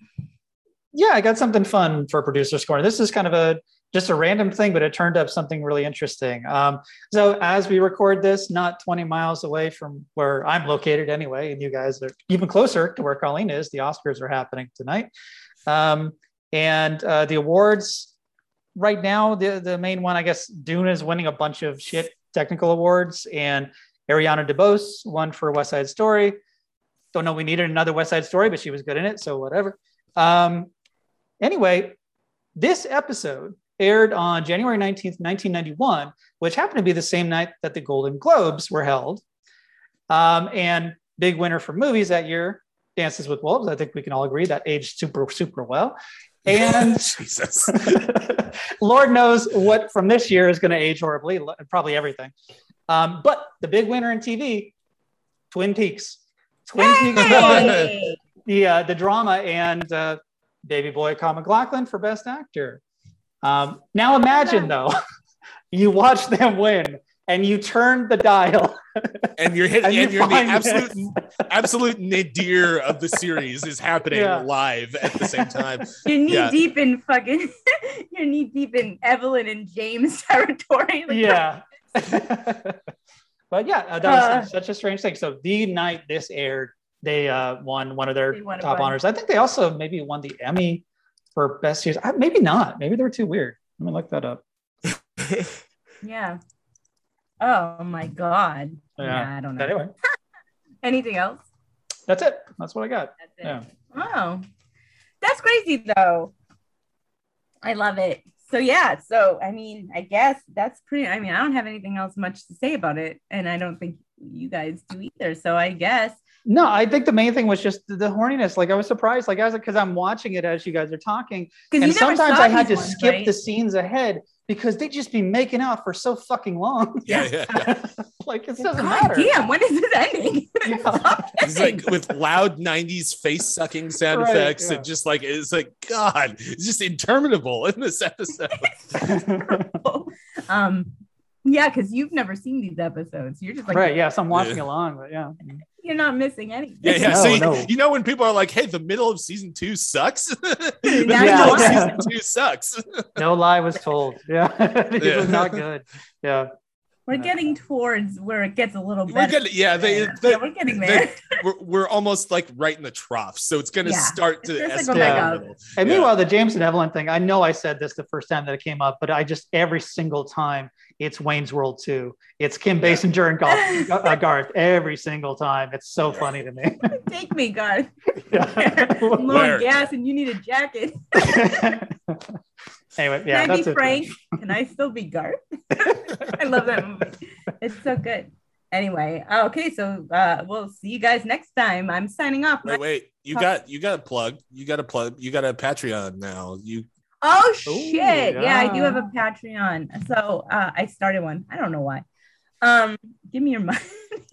yeah, I got something fun for producer's corner. This is kind of a just a random thing, but it turned up something really interesting. Um, so as we record this, not 20 miles away from where I'm located anyway, and you guys are even closer to where Colleen is. The Oscars are happening tonight, um, and uh, the awards right now. The the main one, I guess, Dune is winning a bunch of shit technical awards, and Ariana DeBose won for West Side Story. Don't know we needed another West Side Story, but she was good in it, so whatever. Um, anyway, this episode aired on January 19th, 1991, which happened to be the same night that the Golden Globes were held. Um, and big winner for movies that year, Dances with Wolves. I think we can all agree that aged super, super well. And Jesus. Lord knows what from this year is going to age horribly, probably everything. Um, but the big winner in TV, Twin Peaks. Twin Peaks won the uh, the drama and uh, Baby Boy Kyle MacLachlan for Best Actor. Um, now imagine though, you watch them win and you turn the dial. and you're hitting And you and you're in the find absolute absolute nadir of the series is happening Yeah. live at the same time. you're knee Yeah. deep in fucking. you're knee deep in Evelyn and James territory. Like, yeah. but yeah, uh, that was Uh. such a strange thing. So the night this aired, they uh, won one of their They won a top honors. I think they also maybe won the Emmy for best series. Uh, maybe not. Maybe they were too weird. Let me look that up. Yeah. Oh my god. Yeah. Yeah, I don't know. Anyway, Anything else? that's it. That's what I got. That's it. Yeah. Oh, that's crazy though. I love it. So yeah, so I mean, I guess that's pretty. I mean, I don't have anything else much to say about it, and I don't think you guys do either. So I guess No, I think the main thing was just the, horniness. Like I was surprised, like I was because I'm watching it as you guys are talking, and sometimes I had to ones, skip right? the scenes ahead because they just be making out for so fucking long. Yeah, yeah. yeah. like it doesn't God matter. damn, when is this ending? Yeah. It's like with loud 90s face sucking sound Right, effects yeah. and just like it's like God, it's just interminable in this episode. um, yeah, because you've never seen these episodes. You're just like right? Yes, I'm watching Yeah. along, but yeah. You're not missing anything. Yeah, yeah. No, so you, no. you know when people are like, "Hey, the middle of season two sucks." the That's middle of season two sucks. No lie was told. Yeah, it Yeah. was not good. Yeah, We're getting towards where it gets a little We're getting, yeah, they, yeah, they, we're getting they- there. we're, we're almost like right in the trough, so it's going to Yeah. start to It's gonna go escalate back a up. and Yeah. meanwhile, the James and Evelyn thing. I know I said this the first time that it came up, but I just every single time it's Wayne's World 2. It's Kim Yeah. Basinger and Garth, uh, Garth every single time. It's so funny to me. Take me, Garth. Yeah. I'm low Where? on gas and you need a jacket. Anyway, Can I that's be it. Frank? Can I still be Garth? I love that movie. It's so good. Anyway, okay, so uh, we'll see you guys next time. I'm signing off. Wait, wait, you got you got a plug. You got a plug. You got a Patreon now. You Oh shit! yeah. I do have a Patreon. So uh, I started one. I don't know why. Um, give me your money.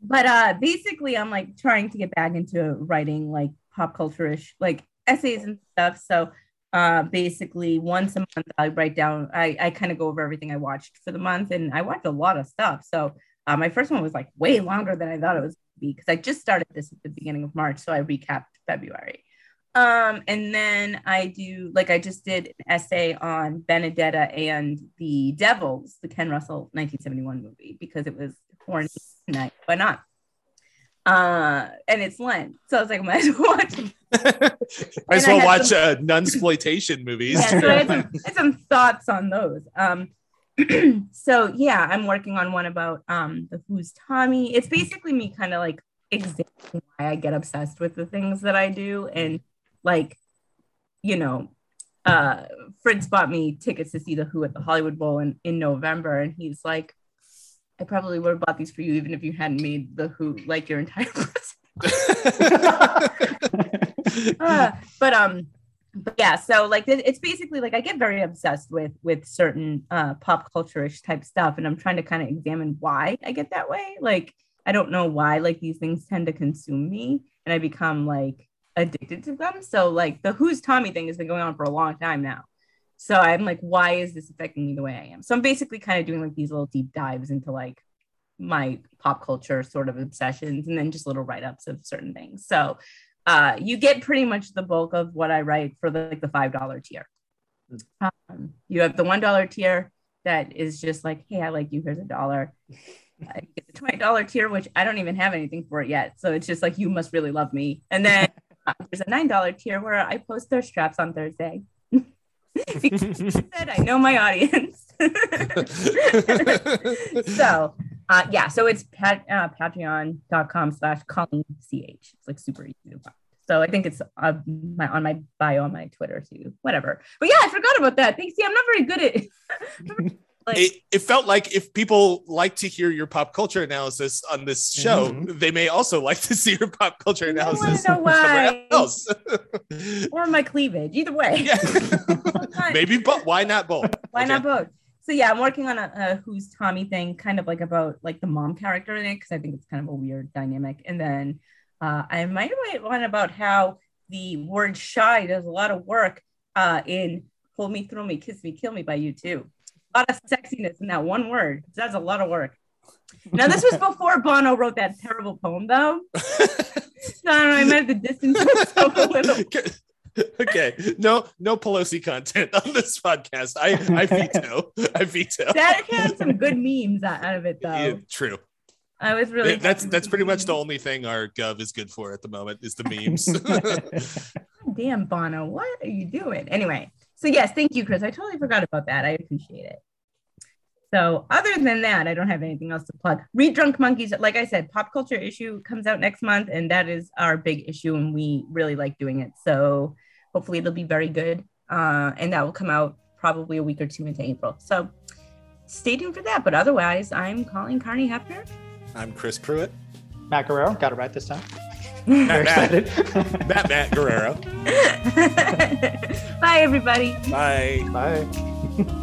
but uh, basically, I'm like trying to get back into writing like pop culture-ish, like essays and stuff. So uh, basically, once a month, I write down. I I kind of go over everything I watched for the month, and I watched a lot of stuff. So uh, my first one was like way longer than I thought it was be because I just started this at the beginning of March, so I recapped February. Um, and then I do like I just did an essay on Benedetta and the Devils, the Ken Russell 1971 movie, because it was horny night. Why not? Uh, and it's Lent, so I was like, I might as well watch. Might as I well watch some- uh, nunsploitation movies. yeah, so I had, some, I had some thoughts on those. Um, so yeah, I'm working on one about um the Who's Tommy. It's basically me kind of like examining why I get obsessed with the things that I do, and like, you know, uh, Fritz bought me tickets to see the Who at the Hollywood Bowl in in November, and he's like, I probably would have bought these for you even if you hadn't made the Who like your entire. uh, but um but yeah so like it's basically like i get very obsessed with with certain uh pop culture-ish type stuff and i'm trying to kind of examine why i get that way. Like i don't know why like these things tend to consume me and i become like addicted to them. So like the who's tommy thing has been going on for a long time now so i'm like why is this affecting me the way i am so i'm basically kind of doing like these little deep dives into like my pop culture sort of obsessions and then just little write-ups of certain things so uh, you get pretty much the bulk of what I write for the, like the five dollar tier. Um, you have the one dollar tier that is just like, hey, I like you. Here's a dollar. I get the twenty dollar tier, which I don't even have anything for it yet. So it's just like you must really love me. And then uh, there's a nine dollar tier where I post their straps on Thursday. said I know my audience. so uh, yeah, so it's pat, uh, patreon.com slash Colleen CH. It's like super easy to find. So I think it's uh, my, on my bio on my Twitter too, whatever. But yeah, I forgot about that. Thanks. See, I'm not very good at like, it, it felt like if people like to hear your pop culture analysis on this show, Mhm. they may also like to see your pop culture I wanna analysis know somewhere why. else. or my cleavage. Either way. yeah. Maybe, but why not both? Why Okay. not both? So yeah, I'm working on a, a who's Tommy thing, kind of like about like the mom character in it, because I think it's kind of a weird dynamic. And then uh, I might write one about how the word shy does a lot of work uh, in "Hold Me, Throw Me, Kiss Me, Kill Me" by U2. Lot of sexiness in that one word. That's a lot of work. Now this was before Bono wrote that terrible poem, though. So I don't know. I have to distance myself a little. okay, no, no Pelosi content on this podcast. I, I veto. I veto. That had some good memes out of it, though. Yeah, true. I was really that's that's pretty much the only thing our gov is good for at the moment is the memes. Damn, Bono, what are you doing? Anyway, so yes, thank you, Chris. I totally forgot about that. I appreciate it. So, other than that, I don't have anything else to plug. Read Drunk Monkeys, like I said, pop culture issue comes out next month, and that is our big issue, and we really like doing it. So, hopefully, it'll be very good, uh, and that will come out probably a week or two into April. So, stay tuned for that. But otherwise, I'm Colleen Carney Hefner. I'm Chris Pruitt. Matt Guerrero, got it right this time. Matt, Very Matt, excited. Matt, Matt Guerrero. Bye, everybody. Bye. Bye.